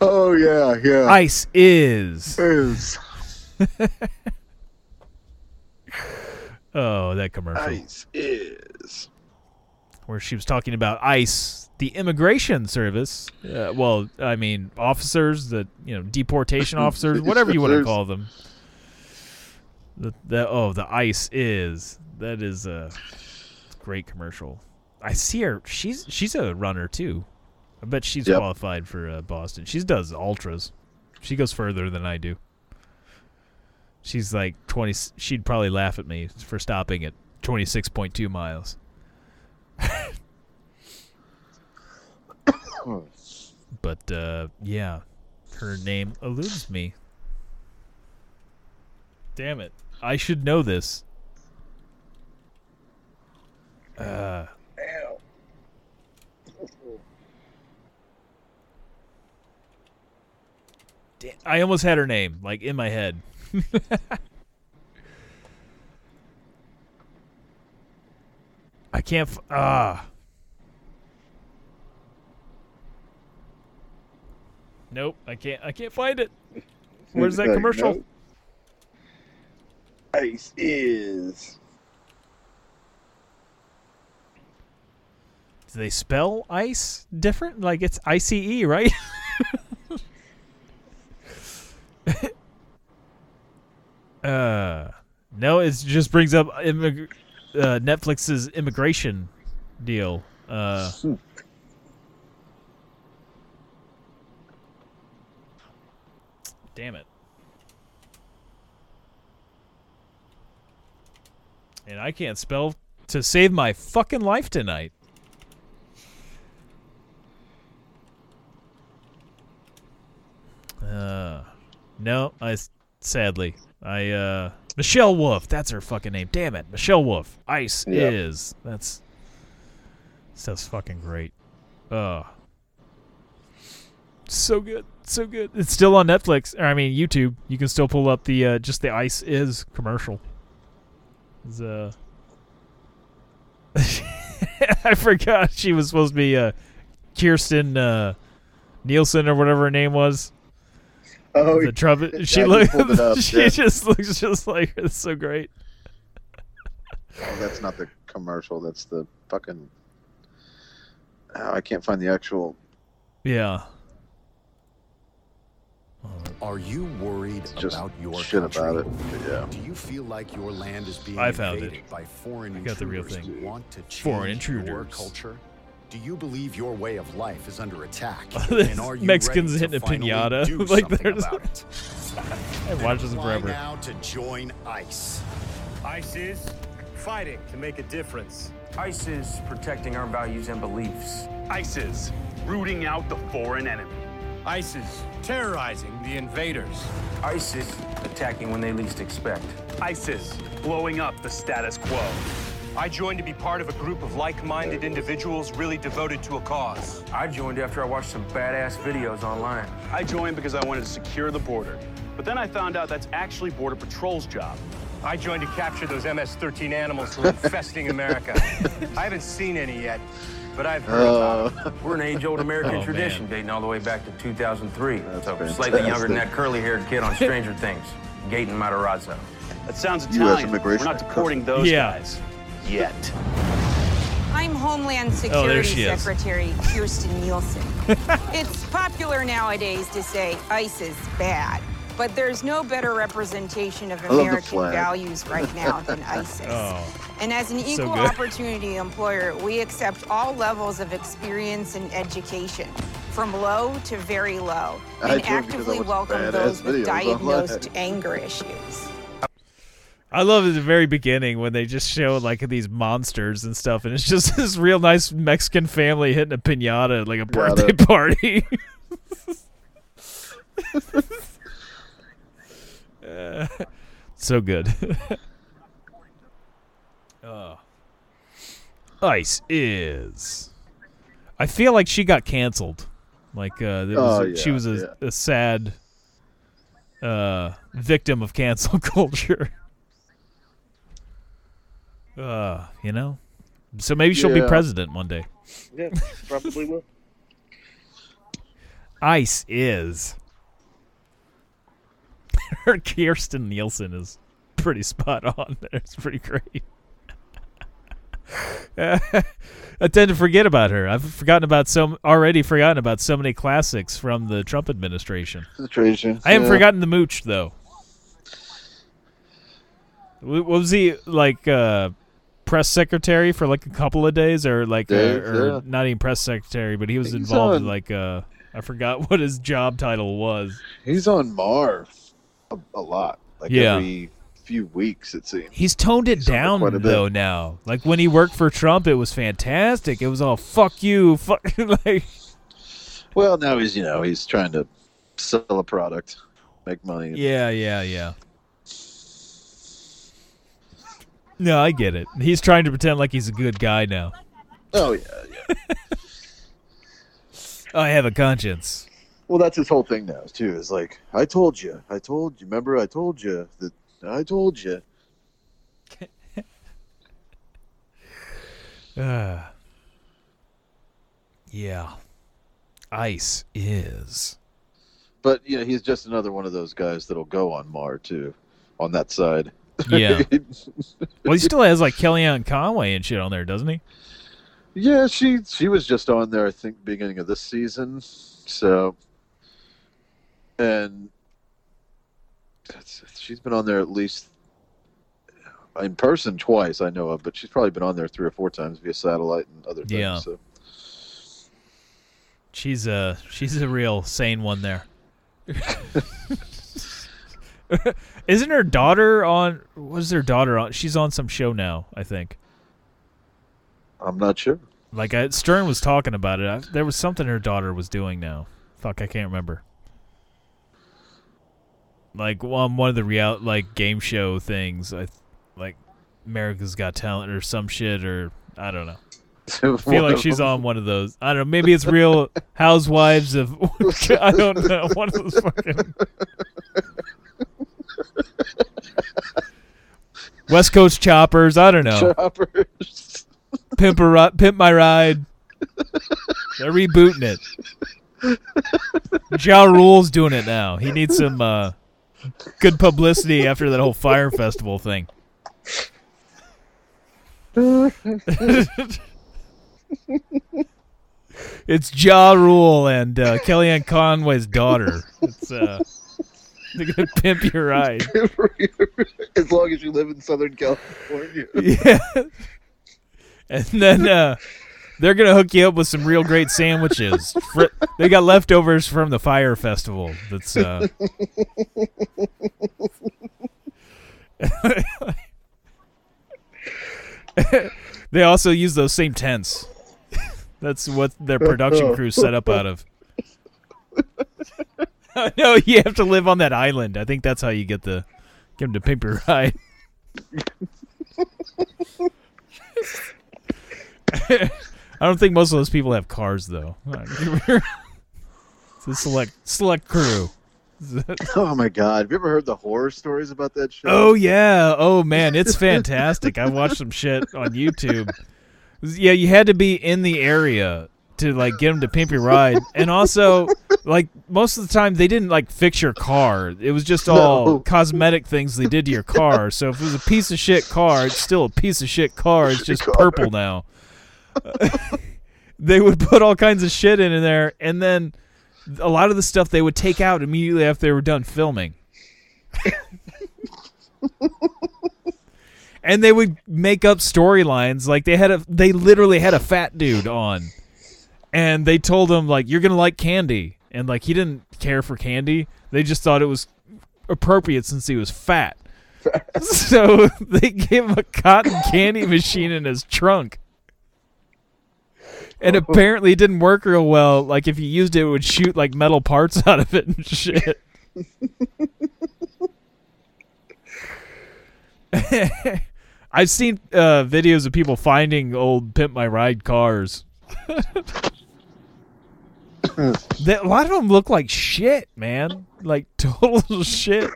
Oh yeah, yeah. Ice is. Is *laughs* Oh, that commercial. ice is. where she was talking about ICE, the immigration service. Uh, well, I mean, officers, the you know deportation *laughs* officers, whatever you want to call them. The, the oh, the ICE is that is a great commercial. I see her. She's she's a runner too. I bet she's Yep. qualified for uh, Boston. She does ultras. She goes further than I do. She's like twenty. She'd probably laugh at me for stopping at twenty six *laughs* point two. But uh, yeah, her name eludes me. Damn it! I should know this. Uh, da- I almost had her name like in my head. *laughs* I can't. F- ah. Nope, I can't. I can't find it. *laughs* Where's that commercial? no. Ice is. Do they spell ice different? Like it's I C E, right? *laughs* uh, no, it just brings up immig- uh, Netflix's immigration deal. Uh, damn it. And I can't spell to save my fucking life tonight. Uh, no, I sadly I uh Michelle Wolf. That's her fucking name. Damn it, Michelle Wolf. Ice Yeah. is. That's that's fucking great. Uh so good, so good. It's still on Netflix. Or I mean YouTube. You can still pull up the uh, just the Ice is commercial. It's, uh, *laughs* I forgot she was supposed to be uh, Kirstjen uh, Nielsen or whatever her name was. Oh, the trumpet. She I look. just up, *laughs* she yeah. just looks just like her. It's so great. oh, that's not the commercial. That's the fucking. Oh, I can't find the actual. Yeah. Are you worried Just about your shit country? about it. Yeah. Do you feel like your land is being I found it. invaded by foreign I got the real intruders thing. who want to change Foreign your intruders. culture? Do you believe your way of life is under attack? *laughs* This and are you Mexicans ready hitting to a pinata. Do *laughs* Like, something there's- about it? I watched this forever. now to join ICE. ICE is fighting to make a difference. ICE is protecting our values and beliefs. ISIS, rooting out the foreign enemy. ISIS terrorizing the invaders. ISIS attacking when they least expect. ISIS, blowing up the status quo. I joined to be part of a group of like-minded individuals really devoted to a cause. I joined after I watched some badass videos online. I joined because I wanted to secure the border. But then I found out that's actually Border Patrol's job. I joined to capture those MS-13 animals who are infesting America. *laughs* I haven't seen any yet, but I've heard about them. Uh, We're an age-old American *laughs* Oh, tradition man. dating all the way back to 2003. That's so fantastic. slightly younger than that curly-haired kid on Stranger *laughs* Things, Gaten Matarazzo. That sounds US Italian. We're not deporting those Yeah. guys. Yet. I'm Homeland Oh, there Security she is. Secretary Kirstjen Nielsen. *laughs* it's popular nowadays to say ICE is bad, but there's no better representation of American values right now than ISIS. Oh. And as an equal good. opportunity employer, we accept all levels of experience and education, from low to very low, I and do because I actively welcome those with diagnosed anger issues. I love at the very beginning when they just show like these monsters and stuff, and it's just *laughs* this real nice Mexican family hitting a pinata at like a birthday *laughs* party. Uh, *laughs* so good. Oh. Ice is. I feel like she got canceled. Like uh, was Oh, a- she was a, a sad uh, victim of cancel *laughs* culture. Uh, you know. So maybe she'll be president one day. yeah, probably will. *laughs* Ice is. Her *laughs* Kirstjen Nielsen is pretty spot on there. It's pretty great. *laughs* I tend to forget about her. I've forgotten about some already forgotten about so many classics from the Trump administration. Situation. I haven't yeah. forgotten the mooch though. W- was he like uh, press secretary for like a couple of days, or like, Dave, or yeah. not even press secretary, but he was He's involved in like uh, I forgot *laughs* what his job title was. He's on Maher a, a lot. Like Yeah. every few weeks, it seems. He's toned it He's down quite a bit. though now. Like when he worked for Trump, it was fantastic. It was all fuck you, *laughs* fuck like. Well, now he's you know he's trying to sell a product, make money. Yeah, yeah, yeah. No, I get it. He's trying to pretend like he's a good guy now. Oh yeah, yeah. *laughs* I have a conscience. Well, that's his whole thing now too. Is like I told you, I told you. Remember, I told you that I told you. *laughs* Uh, yeah. Ice is. But you know, he's just another one of those guys that'll go on Maher too, on that side. Yeah. *laughs* well, he still has like Kellyanne Conway and shit on there, doesn't he? yeah, she she was just on there. I think beginning of this season. So, and she's been on there at least in person twice. I know of, but she's probably been on there three or four times via satellite and other things. Yeah. So. She's a she's a real sane one there. *laughs* Isn't her daughter on? What is her daughter on? She's on some show now, I think. I'm not sure. Like I, Stern was talking about it. I, there was something her daughter was doing now. Fuck, I can't remember. Like on one of the real like game show things, I like America's Got Talent or some shit or I don't know. I feel like she's on one of those. I don't know. Maybe it's Real *laughs* Housewives of. *laughs* I don't know. *laughs* One of those fucking. West Coast Choppers. I don't know. Choppers. Pimp a pimp my ride. They're rebooting it. Ja Rule's doing it now. He needs some uh, good publicity after that whole Fyre Festival thing. it's Ja Rule and uh, Kellyanne Conway's daughter. It's uh, they're gonna pimp your ride. *laughs* as long as you live in Southern California. Yeah. And then uh, they're gonna hook you up with some real great sandwiches. Fr- they got leftovers from the Fyre Festival. That's uh, *laughs* they also use those same tents. *laughs* That's what their production crew set up out of. *laughs* no, you have to live on that island. I think that's how you get the get them to pimp your ride. I don't think most of those people have cars though. *laughs* it's a select select crew. *laughs* Oh my god! Have you ever heard the horror stories about that show? Oh yeah. Oh man, it's fantastic. I watched some shit on YouTube. Yeah, you had to be in the area to like get them to pimp your ride, and also like most of the time they didn't like fix your car. It was just all No. cosmetic things they did to your car. So if it was a piece of shit car, it's still a piece of shit car. It's *laughs* just purple now. They would put all kinds of shit in there, and then a lot of the stuff they would take out immediately after they were done filming. *laughs* and they would make up storylines like they had a they literally had a fat dude on and they told him like you're gonna like candy and like he didn't care for candy. They just thought it was appropriate since he was fat. *laughs* So *laughs* they gave him a cotton candy machine in his trunk and apparently it didn't work real well like if you used it it would shoot like metal parts *laughs* out of it and shit *laughs* *laughs* I've seen uh, videos of people finding old Pimp My Ride cars. *coughs* That- a lot of them look like shit, man. Like total shit.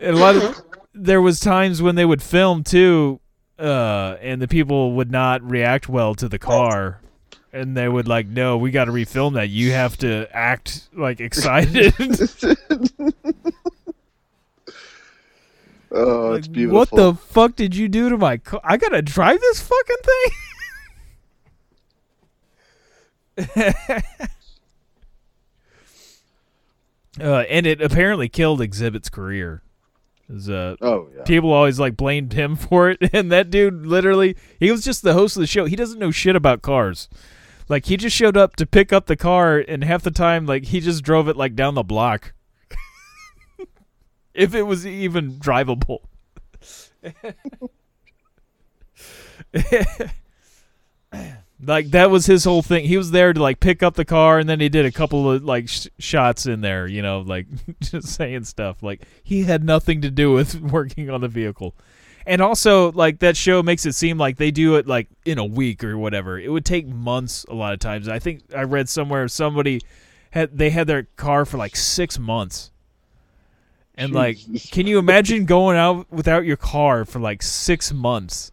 And a lot of there was times when they would film too, uh, and the people would not react well to the car, and they would like, "No, we got to refilm that. You have to act like *laughs* excited." *laughs* Oh, Like, it's beautiful. What the fuck did you do to my car? I gotta drive this fucking thing. *laughs* uh, and it apparently killed Xzibit's career. 'Cause, Uh, Oh yeah. people always like blamed him *laughs* for it, and that dude literally he was just the host of the show. He doesn't know shit about cars. Like he just showed up to pick up the car, and half the time, like he just drove it like down the block, *laughs* if it was even drivable. *laughs* like that was his whole thing. He was there to like pick up the car, and then he did a couple of like sh- shots in there, you know, like *laughs* just saying stuff. Like he had nothing to do with *laughs* working on the vehicle. And also, like that show makes it seem like they do it like in a week or whatever. It would take months a lot of times. I think I read somewhere somebody had they had their car for like six months. And like, can you imagine going out without your car for like six months?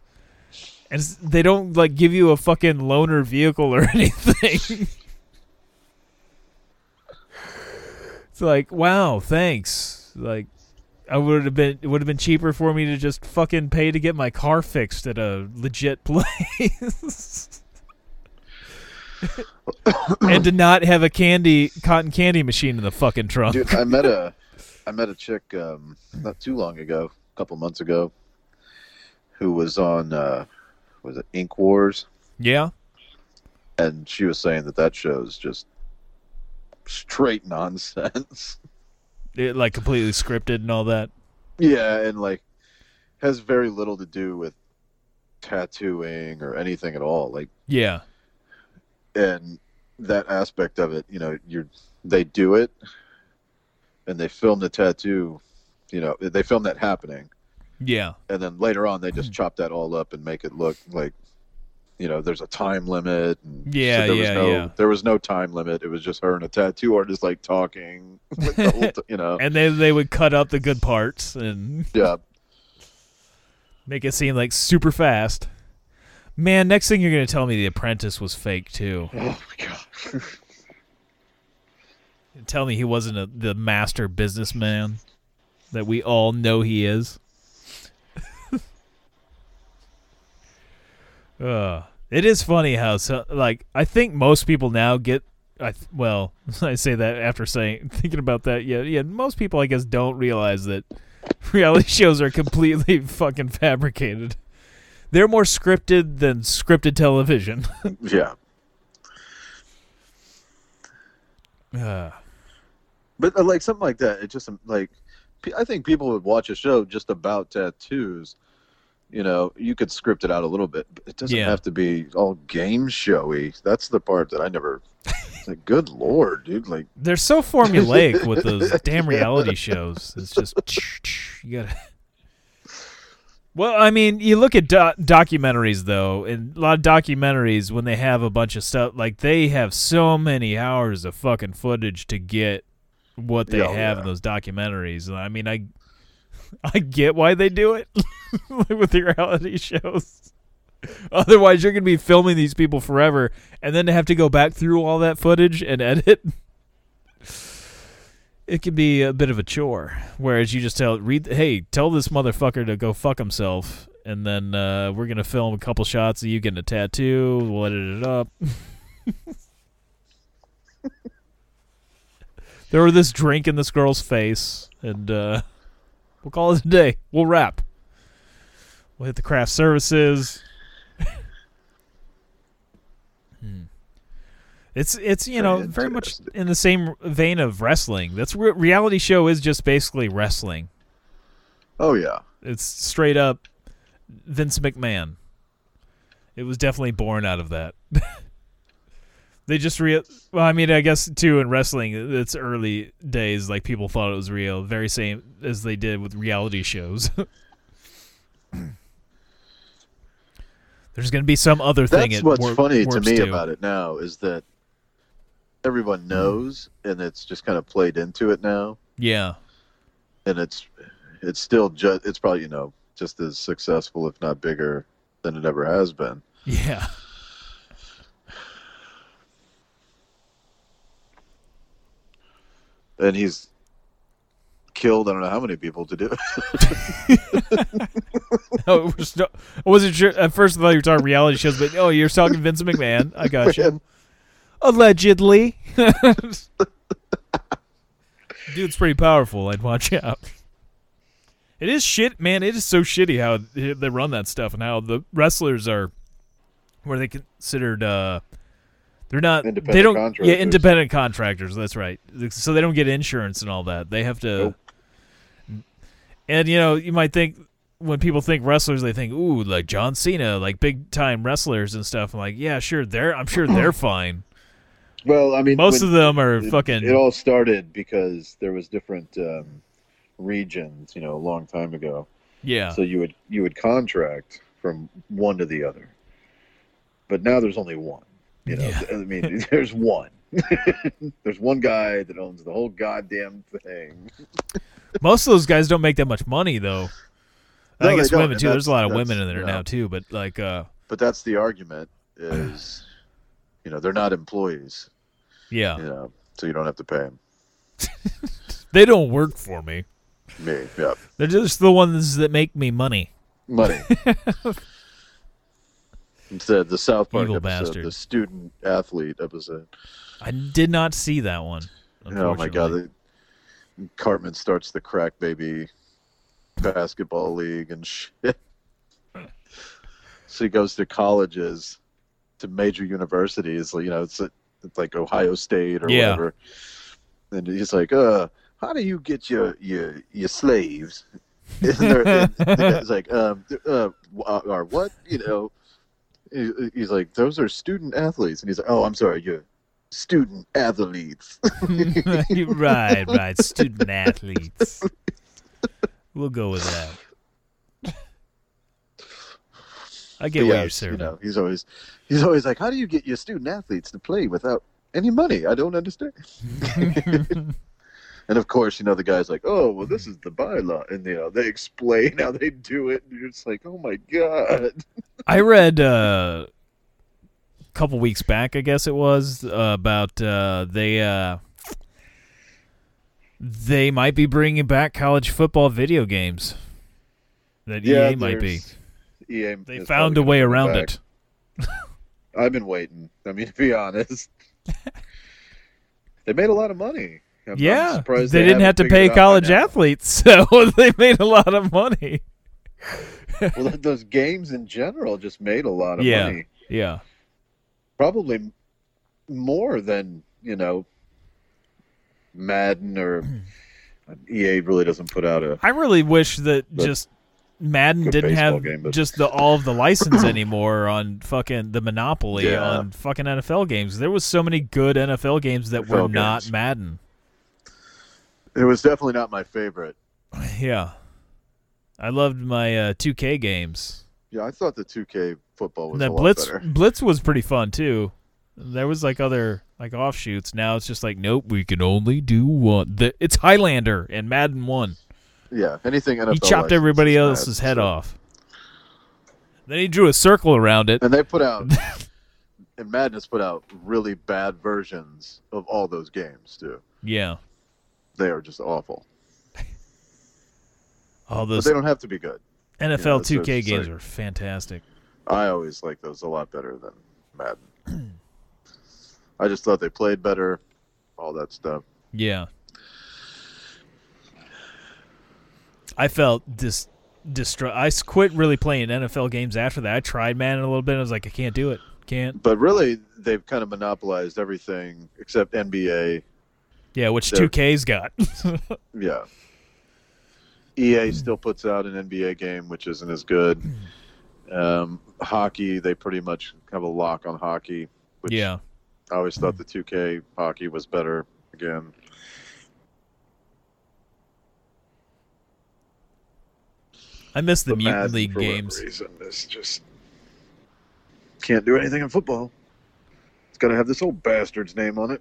And they don't like give you a fucking loaner vehicle or *laughs* anything. it's like, wow, thanks. Like, I would have been it would have been cheaper for me to just fucking pay to get my car fixed at a legit *laughs* place. and to not have a candy cotton candy machine in the fucking trunk. Dude, I met a, *laughs* I met a chick um, not too long ago, a couple months ago, who was on, uh, was it Ink Wars, yeah. and she was saying that that show is just straight nonsense. *laughs* It, like completely scripted and all that. yeah, and like has very little to do with tattooing or anything at all. Like, Yeah. and that aspect of it, you know, you're they do it, and they film the tattoo, you know, they film that happening. Yeah. and then later on they Hmm. just chop that all up and make it look like you know there's a time limit and Yeah, there was yeah, no, yeah. there was no time limit it was just her and a tattoo artist like talking *laughs* like, *laughs* t- you know And they they would cut up the good parts and *laughs* yeah make it seem like super fast. Man, next thing you're gonna tell me the apprentice was fake too. oh my god Tell me he wasn't a, the master businessman that we all know he is. Uh, it is funny how so, like I think most people now get I th- well *laughs* I say that after saying *laughs* thinking about that yeah yeah most people I guess don't realize that *laughs* reality shows are completely fucking fabricated. They're more scripted than scripted television. yeah uh, but uh, like something like that it just um, like i think people would watch a show just about tattoos you know you could script it out a little bit but it doesn't Yeah. have to be all game showy that's the part that i never like good lord dude like They're so formulaic with *laughs* those damn reality shows. It's just *laughs* you gotta. Well, I mean, you look at do- documentaries though, and a lot of documentaries when they have a bunch of stuff like they have so many hours of fucking footage to get what they Yeah, oh, have yeah. in those documentaries. I mean, I *laughs* I get why they do it *laughs* with the reality shows. Otherwise, you're going to be filming these people forever, and then to have to go back through all that footage and edit. It can be a bit of a chore. Whereas you just tell, read, hey, tell this motherfucker to go fuck himself, and then uh, we're gonna film a couple shots of you getting a tattoo. We'll edit it up. there was this drink in this girl's face, and uh, we'll call it a day. We'll wrap. We'll hit the craft services. Hmm. It's it's you know Very very much in the same vein of wrestling. That's re- reality show is just basically wrestling. Oh yeah. It's straight up Vince McMahon. It was definitely born out of that. *laughs* they just real. Well, I mean, I guess too in wrestling, it's early days. Like people thought it was real, very same as they did with reality shows. *laughs* There's going to be some other thing. That's what's funny to me to. about it now is that everyone hmm. knows, and it's just kind of played into it now, Yeah, and it's it's still just it's probably you know just as successful, if not bigger, than it ever has been. yeah. And he's killed I don't know how many people to do it. Oh, we're st- I wasn't sure at first. I thought you were talking reality shows, but oh, you're talking Vince McMahon. I got you. Allegedly. *laughs* Dude's pretty powerful. I'd watch out. It is shit, man. It is so shitty how they run that stuff and how the wrestlers are, where they considered, uh, they're not, they Independent don't, yeah, contractors. independent contractors. That's right. So they don't get insurance and all that. They have to, Nope. And you know, you might think when people think wrestlers, they think, ooh, like John Cena, like big time wrestlers and stuff. I'm like, yeah, sure, they're, I'm sure they're *clears throat* fine. Well, I mean, Most of them are it, fucking. It all started because there was different um, regions, you know, a long time ago. yeah. So you would you would contract from one to the other, but now there's only one. You know, Yeah. I mean, *laughs* there's one. *laughs* there's one guy that owns the whole goddamn thing. Most of those guys don't make that much money, though. I No, think they it's don't, women too. There's a lot of women in there that's, now too, but like, uh, But that's the argument is, *sighs* you know, they're not employees. yeah, You know, so you don't have to pay them. *laughs* they don't work for me. Me, yeah, They're just the ones that make me money. money. *laughs* Instead, the South Park Evil episode, bastard. the student athlete episode. I did not see that one. Oh my god, the, Cartman starts the crack baby basketball league and shit. so he goes to colleges, to major universities. You know, it's, it's like Ohio State or Yeah. whatever. And he's like, "Uh, how do you get your your your slaves?" *laughs* And they're- and the guy's like, um, uh, or what? You know, he's like, "Those are student athletes," and he's like, "Oh, I'm sorry, you're student athletes." *laughs* right, right. Student athletes. We'll go with that. I get But what yes, you're saying. You know, he's always he's always like, "How do you get your student athletes to play without any money? I don't understand." *laughs* and of course, you know, the guy's like, "Oh, well, this is the bylaw," and you know, they explain how they do it, and you're just like, "Oh my god!" I read uh, couple weeks back, I guess it was, uh, about uh, they uh, they might be bringing back college football video games. That EA might be. EA They found a way around it. *laughs* I've been waiting. I mean, to be honest, *laughs* they made a lot of money. I'm- Yeah, surprised they, didn't haven't to pay it out by college athletes, *laughs* so they made a lot of money. Well, those games in general just made a lot of Yeah. money. Yeah, Probably more than you know, Madden or EA really doesn't put out a. I really wish that just Madden didn't have game, but- just the all of the license *coughs* anymore on fucking the monopoly Yeah. on fucking NFL games. There was so many good NFL games that were NFL not. Madden. It was definitely not my favorite. *sighs* Yeah, I loved my uh, 2K games. Yeah, I thought the 2K football was The a lot Blitz better. Blitz was pretty fun too. There was like other like offshoots. Now it's just like, nope, we can only do one. The, it's Highlander and Madden One. Yeah, anything NFL. He chopped everybody else's bad, head so- off. Then he drew a circle around it. And they put out, *laughs* and Madness put out really bad versions of all those games too. Yeah, They are just awful, all but those they don't have to be good. NFL it's- 2K it's games like- are fantastic. I always like those a lot better than Madden. I just thought they played better, all that stuff. Yeah. I felt dis distra- I quit really playing NFL games after that. I tried Madden a little bit. And I was like, I can't do it. Can't. But really, they've kind of monopolized everything except NBA. Yeah, which They're- 2K's got. *laughs* Yeah. EA still puts out an NBA game, which isn't as good. Um, hockey, they pretty much have a lock on hockey. Which yeah. I always thought the 2K hockey was better. Again, I miss the Mutant Madden, League games. Reason, is just can't do anything in football. It's got to have this old bastard's name on it.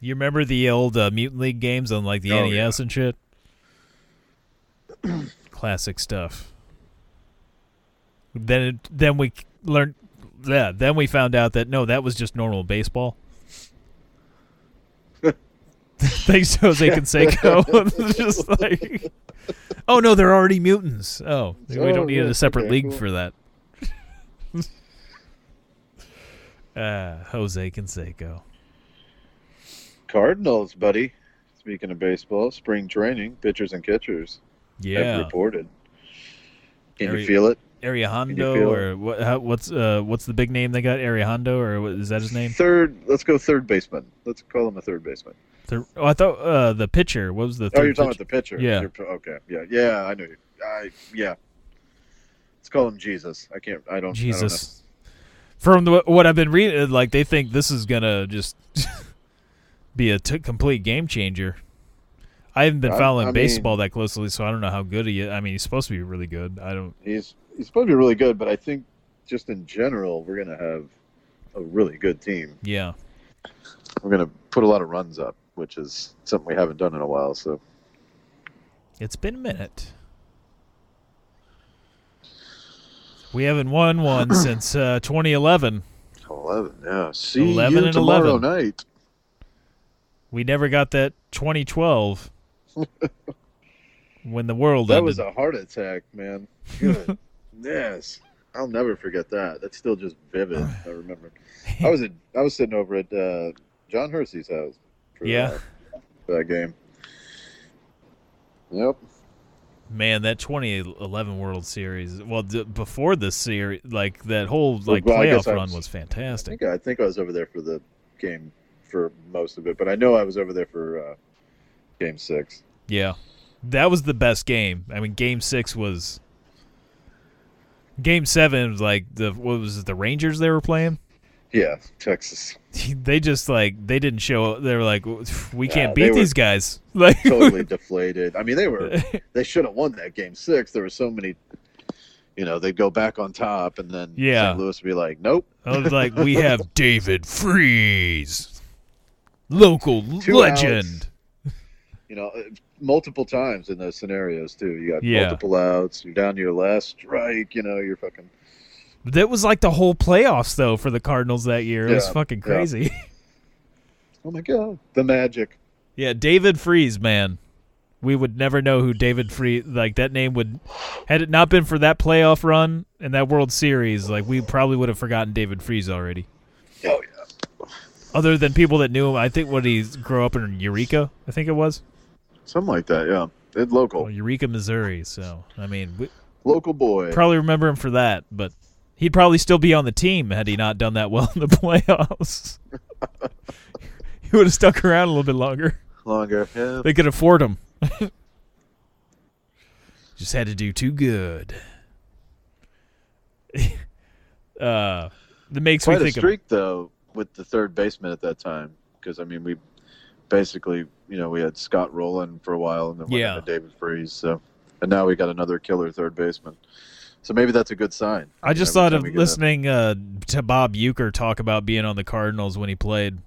You remember the old uh, Mutant League games on like the Oh, NES and shit? Classic stuff. Then it, then we learned yeah, then we found out that no, that was just normal baseball. *laughs* Thanks to Jose Canseco. *laughs* *laughs* Just like Oh no, they're already mutants. Oh, we Oh, don't need yeah, a separate okay, league cool. for that. uh, Jose Canseco. Cardinals, buddy. Speaking of baseball, spring training, pitchers and catchers have Yeah. reported. Can Ari- you feel it? Arihondo or what? How, what's uh what's the big name they got? Arihondo or what, is that his name? Third, let's go third baseman. Let's call him a third baseman. The, oh, I thought uh the pitcher. What was the? Oh, third you're talking pitcher? about the pitcher. Yeah. You're- okay. Yeah. Yeah. I know. you. I yeah. Let's call him Jesus. I can't. I don't. Jesus. From the, what I've been reading, like they think this is gonna just *laughs* be a t- complete game changer. I haven't been following I baseball that closely, so I don't know how good he is. I mean, he's supposed to be really good. I don't. I. He's he's supposed to be really good, but I think just in general, we're gonna have a really good team. Yeah. We're gonna put a lot of runs up, which is something we haven't done in a while. So It's been a minute. We haven't won one *clears throat* since uh, 2011. eleven. Yeah. See 11 you tomorrow 11. night. We never got that 2012 *laughs* when the world That ended. was a heart attack, man. Good. yes. *laughs* I'll never forget that. That's still just vivid. I remember. *laughs* I was at, I was sitting over at uh, John Hersey's house. For, Yeah. uh, for that game. Yep. Man, that 2011 World Series. Well, d- before this series, like that whole like Well, playoff run was- was I fantastic. think I think I was over there for the game for most of it, but I know I was over there for uh, game six. Yeah, that was the best game. I mean, Game Six was. Game Seven was like the what was it? The Rangers they were playing. Yeah, Texas. *laughs* They just like they didn't show. up. They were like, we can't Yeah, beat these guys. *laughs* Like Totally deflated. I mean, they were *laughs* they should have won that game six. There were so many. You know, they'd go back on top, and then Yeah. St. Louis would be like, "Nope." I was like, we have David Freese, local Two legend. you know, uh, multiple times in those scenarios too. You got Yeah. multiple outs. You're down to your last strike. You know, you're fucking. That was like the whole playoffs though for the Cardinals that year. It was Yeah, fucking yeah. crazy. *laughs* Oh my god, the magic. Yeah, David Freese, man. We would never know who David Freese like that name would had it not been for that playoff run and that World Series, like we probably would have forgotten David Freese already. Oh yeah, Other than people that knew him, I think what he grew up in Eureka, I think it was. Something like that. Yeah, it's local, Well, Eureka, Missouri. So I mean, we local boy. probably remember him for that, but he'd probably still be on the team had he not done that well in the *laughs* playoffs. *laughs* he would have stuck around a little bit longer. Longer. Yeah. They could afford him. *laughs* Just had to do too good. uh, that makes Quite me a think of streak though with the third baseman at that time, because I mean we basically you know we had Scott Rolen for a while and then went Yeah. into David Freese. So and now we got another killer third baseman. So maybe that's a good sign. I just Every thought of we a- listening uh, to Bob Uecker talk about being on the Cardinals when he played,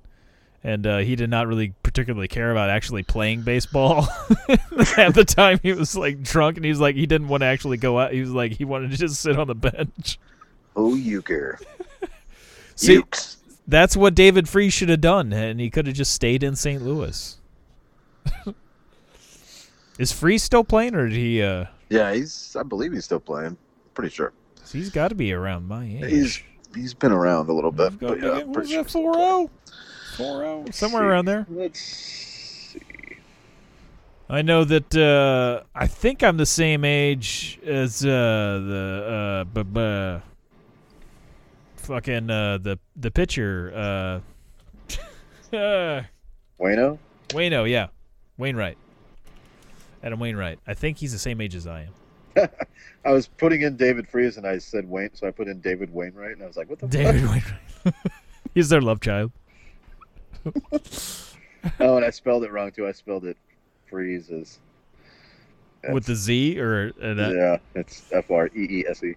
and uh, he did not really particularly care about actually playing baseball. *laughs* At the time, he was like drunk, and he was like he didn't want to actually go out. He was like he wanted to just sit on the bench. Oh, Uecker. *laughs* See, Ukes. that's what David Freese should have done, and he could have just stayed in St. Louis. *laughs* Is Freese still playing, or did he? Uh, Yeah, he's. I believe he's still playing. Pretty sure. he's got to be around my age. He's he's been around a little bit, but yeah, I'm what pretty was that? sure. Four zero. Four zero. Somewhere around there. Let's see. I know that uh, I think I'm the same age as uh, the uh, b- b- fucking uh, the the pitcher uh, uh, *laughs* Wayno. Wayno, yeah, Wainwright, Adam Wainwright. I think he's the same age as I am. *laughs* I was putting in David Freese and I said Wayne, so I put in David Wainwright, and I was like, "What the David fuck?" Wainwright. *laughs* he's their love child. *laughs* Oh, and I spelled it wrong too. I spelled it Freeze as With the Z or uh, that yeah, it's F R E E S E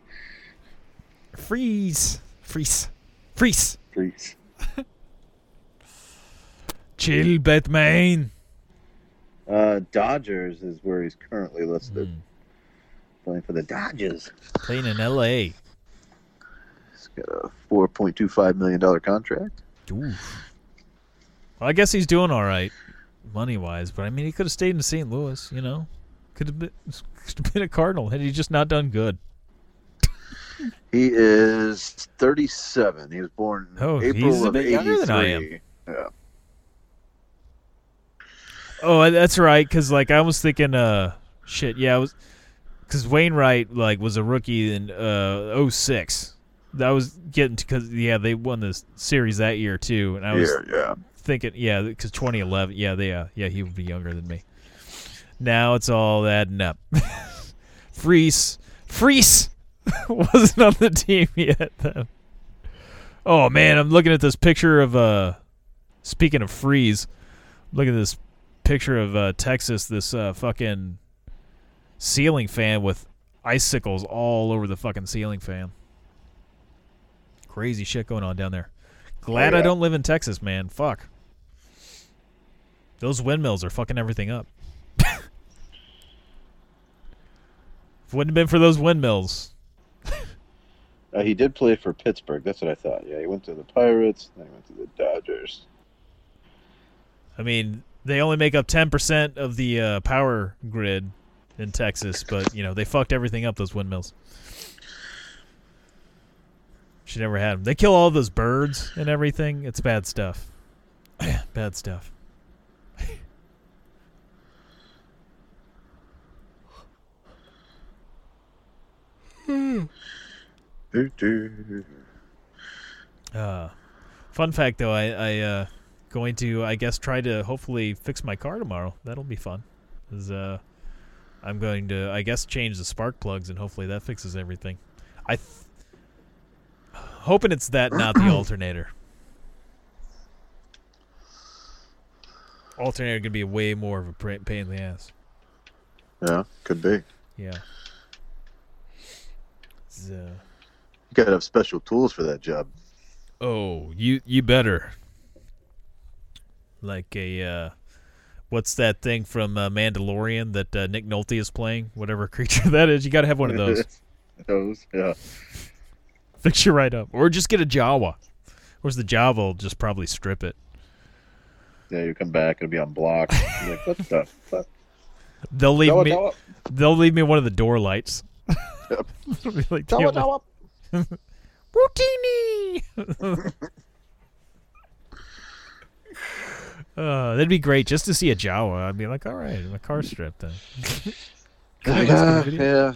freeze, freeze, freeze, Freeze. chill, Batman. Uh, Dodgers is where he's currently listed, Hmm. playing for the Dodgers. Playing in L.A. He's got a four point two five million dollar contract. Oof. Well, I guess he's doing all right, money wise. But I mean, he could have stayed in St. Louis. You know, could have been, could have been a Cardinal had he just not done good. He is thirty seven. He was born Oh, April he's a of bit younger than I am. Yeah. Oh, that's right. Because like I was thinking, uh, shit. Yeah, I was because Wainwright like was a rookie in uh 06. That was getting to because yeah they won the series that year too, and I was yeah, yeah. thinking yeah because 2011 yeah they uh, yeah he would be younger than me. Now it's all adding up. *laughs* Freese, Freese *laughs* wasn't on the team *laughs* yet. Then. Oh man, I'm looking at this picture of uh. Speaking of freeze, look at this picture of uh, Texas. This uh, fucking ceiling fan with icicles all over the fucking ceiling fan. Crazy shit going on down there. Glad Oh, I don't live in Texas, man. Fuck. Those windmills are fucking everything up. *laughs* if it wouldn't have been for those windmills, *laughs* Uh, he did play for Pittsburgh. That's what I thought. Yeah, he went to the Pirates. Then he went to the Dodgers. I mean, they only make up 10% of the uh, power grid in Texas, but, you know, they fucked everything up, those windmills. She never had them. They kill all those birds and everything. It's bad stuff. *clears throat* bad stuff. *laughs* Doo. Uh, fun fact, though, I, I uh, going to, I guess, try to hopefully fix my car tomorrow. That'll be fun. 'Cause, uh, I'm going to, I guess, change the spark plugs, and hopefully that fixes everything. I th- hoping it's that, not the *clears throat* alternator. Alternator could be way more of a pain in the ass. Yeah, could be. Yeah. Uh, You gotta have special tools for that job. Oh, you you better. Like a uh what's that thing from uh, Mandalorian that uh, Nick Nolte is playing? Whatever *laughs* creature that is, you got to have one of those. *laughs* those, yeah. Fix you right up, or just get a Jawa. Whereas the Jawa will just probably strip it. Yeah, you come back, it'll be on block. Like, what the *laughs* fuck? They'll leave Jawa, me. Jawa. They'll leave me one of the door lights. Yep. Like, Jawa. Utinni. Uh, that'd be great just to see a Jawa. I'd be like, all right, my car's stripped then. *laughs* Can I listen to the Yeah, video? yeah.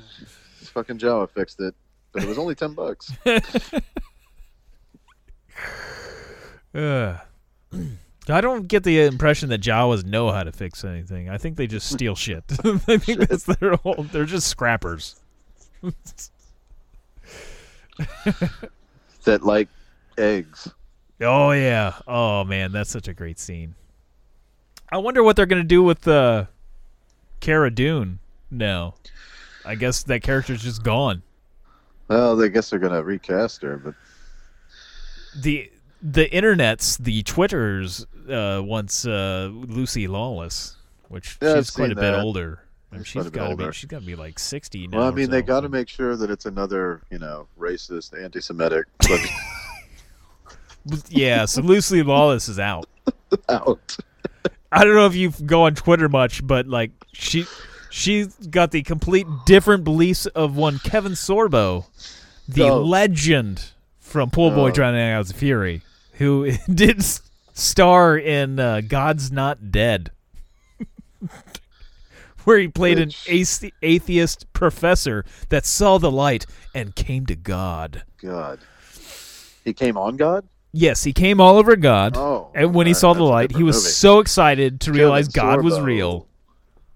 This fucking Jawa fixed it, but it was only ten bucks. *laughs* Uh, I don't get the impression that Jawas know how to fix anything. I think they just steal *laughs* shit. I think that's their whole. They're just scrappers. that like eggs. Oh yeah. Oh man, that's such a great scene. I wonder what they're gonna do with uh, Cara Dune now. I guess that character's just gone. Well, I guess they're gonna recast her, but the the internets, the Twitters, uh, once uh, Lucy Lawless, which Yeah, she's quite a seen bit older. I mean, She's quite she's a bit got to be she's got to be like sixty now. Well, I mean, they got to make sure that it's another, you know, racist, anti-Semitic *laughs* yeah. So Lucy Lawless is out. *laughs* out. I don't know if you go on Twitter much, but like she she's got the complete different beliefs of one Kevin Sorbo, the Oh. legend from Pool Boy Oh. Drowning Out of Fury, who *laughs* did star in uh, God's Not Dead, *laughs* where he played an Which- athe- atheist professor that saw the light and came to God. God. He came on God? Yes, he came all over God. Oh, and when he saw the light, he was movie. so excited to realize Kevin God was real.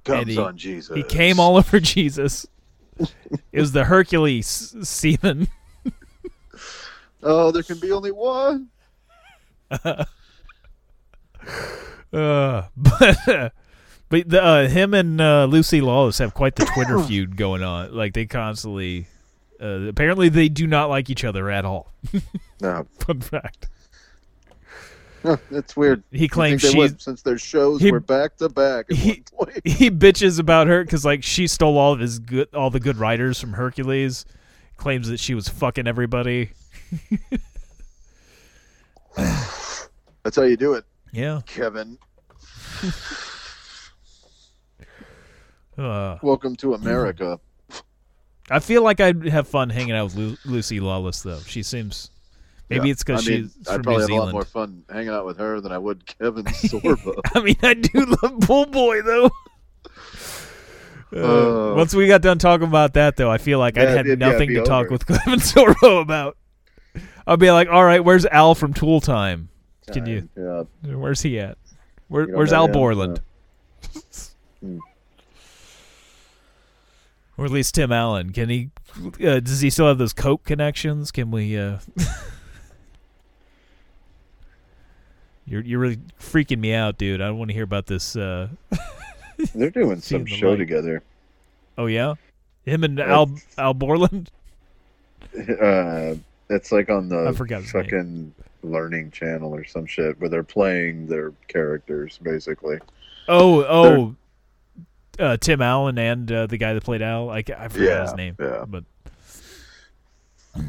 Comes he- on Jesus. He came all *laughs* over Jesus. it was the Hercules semen. *laughs* Oh, there can be only one. *laughs* Uh, but but the, uh, him and uh, Lucy Lawless have quite the Twitter *coughs* feud going on. Like they constantly. Uh, apparently, they do not like each other at all. No, *laughs* Fun fact. Huh, that's weird. He claims she would, since their shows he- were back to back at he- one point. He bitches about her because like she stole all of his good, all the good writers from Hercules. Claims that she was fucking everybody. *sighs* That's how you do it, Yeah. Kevin. *laughs* Uh, Welcome to America. I feel like I'd have fun hanging out with Lu- Lucy Lawless though. She seems. Maybe Yeah. it's because I mean, she's I'd from probably New have a lot more fun hanging out with her than I would *laughs* Kevin *laughs* Sorbo. I mean, I do love Pool Boy though. *laughs* Uh, Uh, once we got done talking about that, though, I feel like I'd had it'd- yeah, nothing be to talk with Kevin Sorbo about. I'll be like, "All right, where's Al from Tool Time? Can you? yeah, Where's he at? Where, where's Al? Borland? Hmm. Or at least Tim Allen. Can he? Uh, does he still have those Coke connections? Can we? Uh... *laughs* you're you're really freaking me out, dude. I don't want to hear about this. Uh... *laughs* they're doing some the show light. together. Oh yeah, him and Al Al Borland. *laughs* Uh, it's like on the I forgot his name. fucking Learning Channel or some shit where they're playing their characters basically. Oh oh, uh, Tim Allen and uh, the guy that played Al. I, I forgot Yeah, his name. yeah. but *clears throat*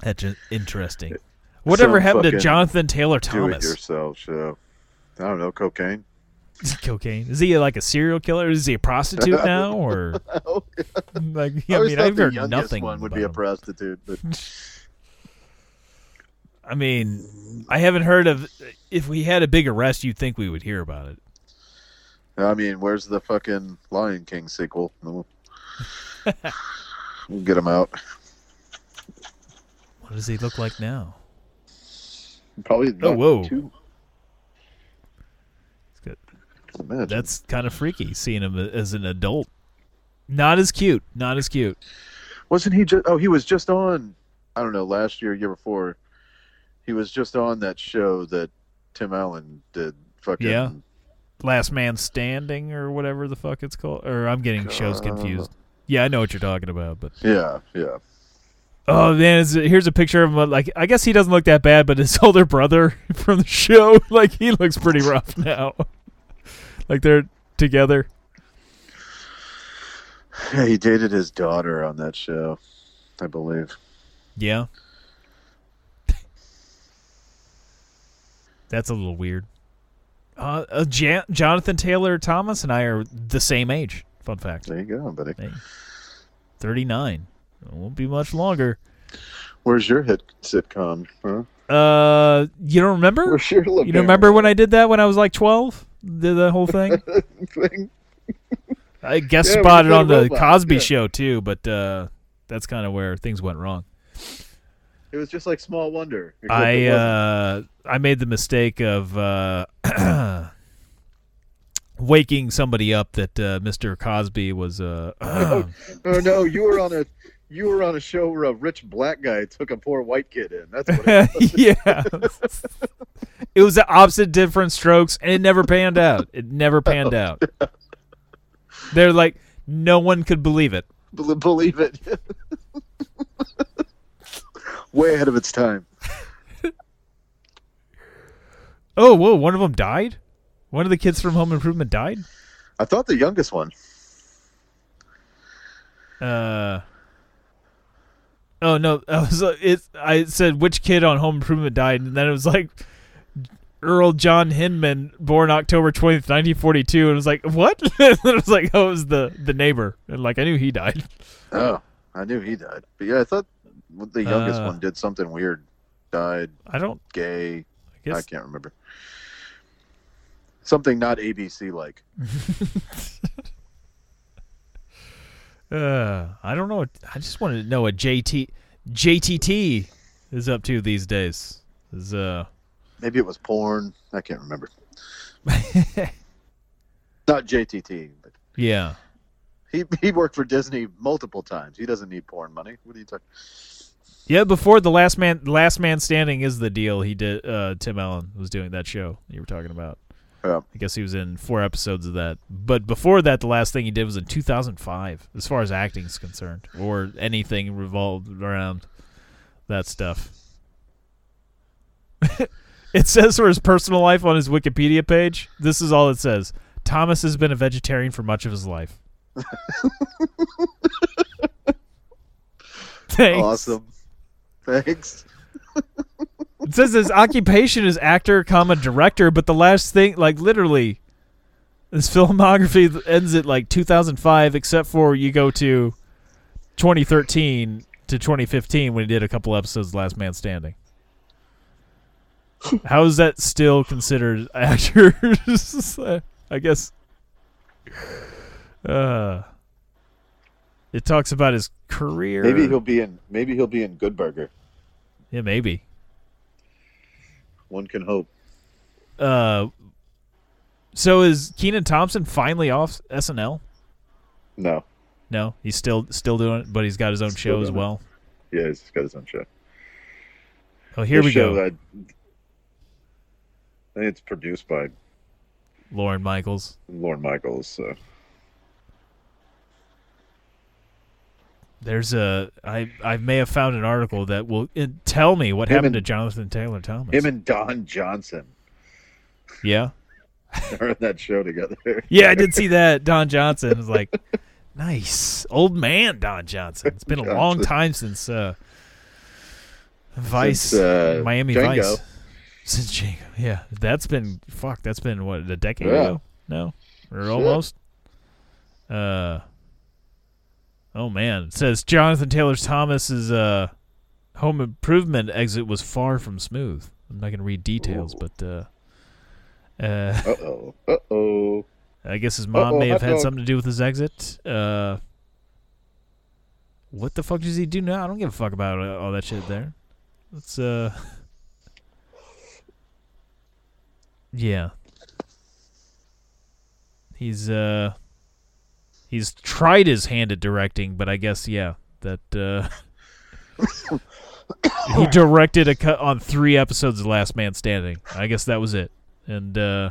that's interesting. Whatever Some happened to Jonathan Taylor Thomas? Do it yourself show. I don't know, cocaine. Cocaine? Is he like a serial killer? Is he a prostitute *laughs* now, or *laughs* like? I I mean, I've heard nothing. one would be a prostitute, but I mean, I haven't heard of. If we had a big arrest, you'd think we would hear about it. I mean, where's the fucking Lion King sequel? We'll *laughs* we'll get him out. What does he look like now? Probably Oh, whoa. too. It's good. Imagine. That's kind of freaky seeing him as an adult. Not as cute. Not as cute. Wasn't he just? Oh, he was just on. I don't know. Last year, year before, he was just on that show that Tim Allen did. Fucking Yeah. Last Man Standing or whatever the fuck it's called. Or I'm getting shows confused. Yeah, I know what you're talking about, but yeah, yeah. oh man, is here's a picture of him. Like I guess he doesn't look that bad, but his *laughs* older brother *laughs* from the show, *laughs* like he looks pretty rough now. like they're together. Yeah, he dated his daughter on that show, I believe. Yeah. That's a little weird. Uh, uh, Jan- Jonathan Taylor Thomas and I are the same age. Fun fact. There you go, buddy. Hey, 39. It won't be much longer. Where's your hit sitcom? Huh? Uh, you don't remember? Where's your You don't remember when I did that when I was like 12? Did the whole thing? *laughs* thing? I guess Yeah, spotted on the Cosby yeah. show too, but uh, that's kind of where things went wrong. It was just like Small Wonder. I uh, I made the mistake of uh, *clears throat* waking somebody up that uh, Mr. Cosby was. Uh, *clears throat* oh no, you were on a you were on a show where a rich black guy took a poor white kid in. That's what it *laughs* was. yeah, *laughs* it was the opposite, different strokes, and it never panned out. It never panned out. They're like no one could believe it. Bel- believe it. *laughs* Way ahead of its time. *laughs* Oh, whoa! One of them died. One of the kids from Home Improvement died. I thought the youngest one. Uh. Oh no! I was uh, it. I said which kid on Home Improvement died, and then it was like Earl John Hindman, born October twentieth, nineteen forty-two, and it was like what? *laughs* and it was like oh, it was the the neighbor, and like I knew he died. Oh, I knew he died. But yeah, I thought the youngest Uh. one did something weird. Died I don't. gay. I I can't remember. Something not ABC like. *laughs* Uh, I don't know. I just wanted to know what JT JTT is up to these days. Is uh. Maybe it was porn. I can't remember. *laughs* Not JTT, but Yeah. he he worked for Disney multiple times. He doesn't need porn money. What are you talking? Yeah, before the last man last man standing is the deal he did uh Tim Allen was doing that show you were talking about. Yeah. I guess he was in four episodes of that. But before that the last thing he did was in 2005 as far as acting is concerned or anything revolved around that stuff. *laughs* it says for his personal life on his Wikipedia page, this is all it says. Thomas has been a vegetarian for much of his life. *laughs* *laughs* Thanks. Awesome. Thanks. It says his occupation is actor, comma director, but the last thing, like literally, his filmography ends at like 2005, except for you go to 2013 to 2015 when he did a couple episodes of Last Man Standing. *laughs* How is that still considered actors? *laughs* I guess. Uh, it talks about his career. Maybe he'll be in. Maybe he'll be in Good Burger. Yeah, maybe. One can hope. Uh, so is Kenan Thompson finally off SNL? No. No, he's still still doing it, but he's got his own Still show as doing it. well. Yeah, he's got his own show. Oh, here we go. that- I think it's produced by Lorne Michaels. Lorne Michaels. So There's a I I may have found an article that will uh, tell me what Him happened to Jonathan Taylor Thomas. him and Don Johnson yeah, *laughs* in that show together. yeah, I did see that. Don Johnson was like, nice old man. Don Johnson. It's been a long time since uh, Vice, Since, uh, Miami Django. Vice. Since Django, yeah, that's been fuck. That's been what a decade Yeah. ago. No, or Shit. almost. Uh. Oh man, it says Jonathan Taylor Thomas's uh, home improvement exit was far from smooth. I'm not gonna read details, Ooh. but uh, uh, Uh oh. Uh oh. I guess his mom Uh-oh, may have had dog. something to do with his exit. Uh, what the fuck does he do now? I don't give a fuck about uh, all that shit there. Let's uh, yeah. He's uh, he's tried his hand at directing, but I guess yeah that uh. *coughs* he directed a cut on three episodes of Last Man Standing. I guess that was it. And uh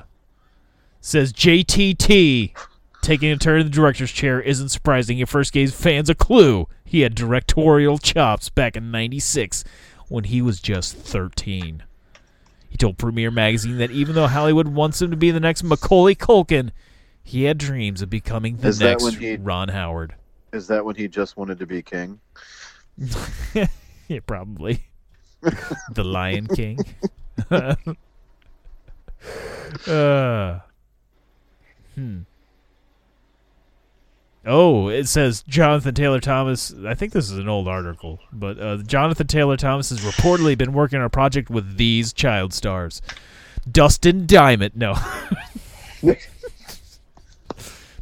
says JTT taking a turn in the director's chair isn't surprising. It first gave fans a clue he had directorial chops back in 96 when he was just 13. He told Premiere Magazine that even though Hollywood wants him to be the next Macaulay Culkin, he had dreams of becoming the Is next he- Ron Howard. Is that when he just wanted to be king? *laughs* yeah, probably. *laughs* the Lion King. *laughs* uh, hmm. Oh, it says Jonathan Taylor Thomas. I think this is an old article, but uh, Jonathan Taylor Thomas has reportedly been working on a project with these child stars: Dustin Diamond. No,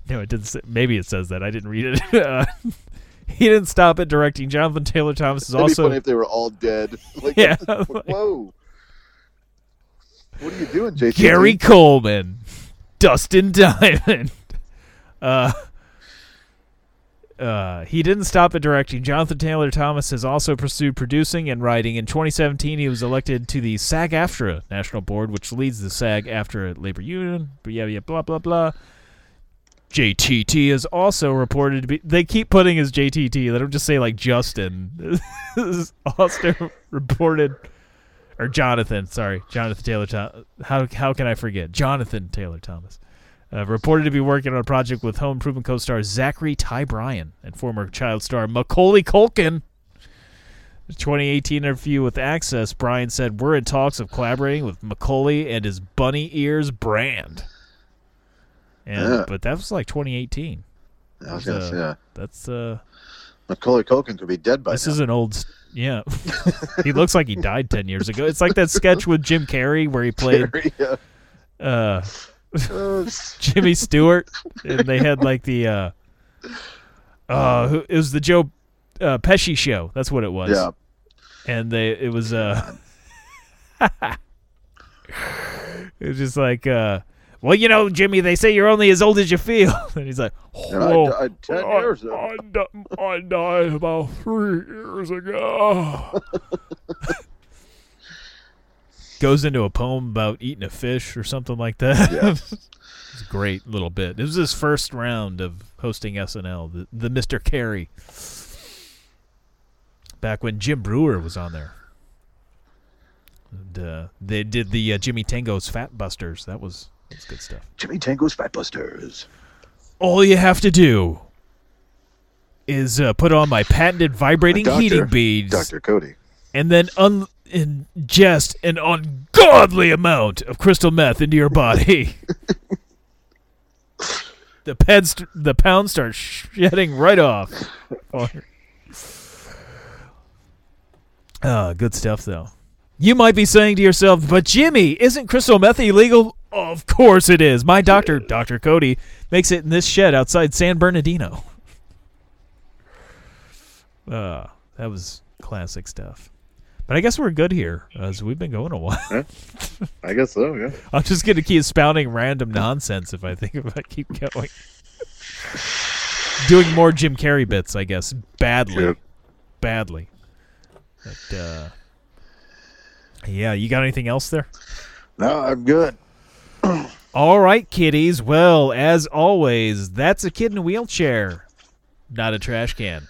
*laughs* no, it didn't. Say, maybe it says that. I didn't read it. *laughs* Uh, he didn't stop at directing. Jonathan Taylor Thomas is That'd also be funny if they were all dead. *laughs* Like, Yeah, Whoa. What are you doing, JT? Gary Coleman, Dustin Diamond. Uh, uh, he didn't stop at directing. Jonathan Taylor Thomas has also pursued producing and writing. In 2017, he was elected to the SAG-AFTRA National Board, which leads the SAG-AFTRA labor union. But yeah, yeah, blah blah blah. JTT is also reported to be. They keep putting his JTT. Let him just say like Justin. *laughs* Also reported or Jonathan. Sorry, Jonathan Taylor. How how can I forget Jonathan Taylor Thomas? Uh, reported to be working on a project with Home Improvement co-star Zachary Ty Bryan and former child star Macaulay Culkin. The 2018 interview with Access, Bryan said, "We're in talks of collaborating with Macaulay and his Bunny Ears brand." And Yeah. but that was like 2018. I was That's, gonna uh, say, yeah. That's uh, Macaulay Culkin could be dead by this now. is an old. Yeah, *laughs* he looks like he died ten years ago. It's like that sketch with Jim Carrey where he played yeah. uh, *laughs* Uh, Jimmy Stewart, and they had like the uh, uh, who, it was the Joe uh, Pesci show. That's what it was. yeah. and they it was uh, *laughs* it was just like uh, well, you know, Jimmy, they say you're only as old as you feel, *laughs* and he's like, I died 10 I- years ago." I, di- I died about three years ago. *laughs* Goes into a poem about eating a fish or something like that. Yeah. *laughs* it's a great little bit. It was his first round of hosting SNL, the, the Mr. Carrey. Back when Jim Breuer was on there. And uh, they did the uh, Jimmy Tango's Fat Busters. That was, that was good stuff. Jimmy Tango's Fat Busters. All you have to do is uh, put on my patented vibrating Doctor- heating beads Dr. Cody. and then un- ingest an ungodly amount of crystal meth into your body. *laughs* the peds, the pounds start shedding right off. Ah, good stuff though. You might be saying to yourself, "But Jimmy, isn't crystal meth illegal?" Of course it is. My doctor, Doctor Cody, makes it in this shed outside San Bernardino. Uh, that was classic stuff. But I guess we're good here, as we've been going a while. I guess so, yeah. *laughs* I'm just gonna keep spouting random nonsense if I think if I keep going. Doing more Jim Carrey bits, I guess, badly, badly. But uh, yeah, you got anything else there? No, I'm good. *clears throat* All right, kiddies. Well, as always, that's a kid in a wheelchair, not a trash can.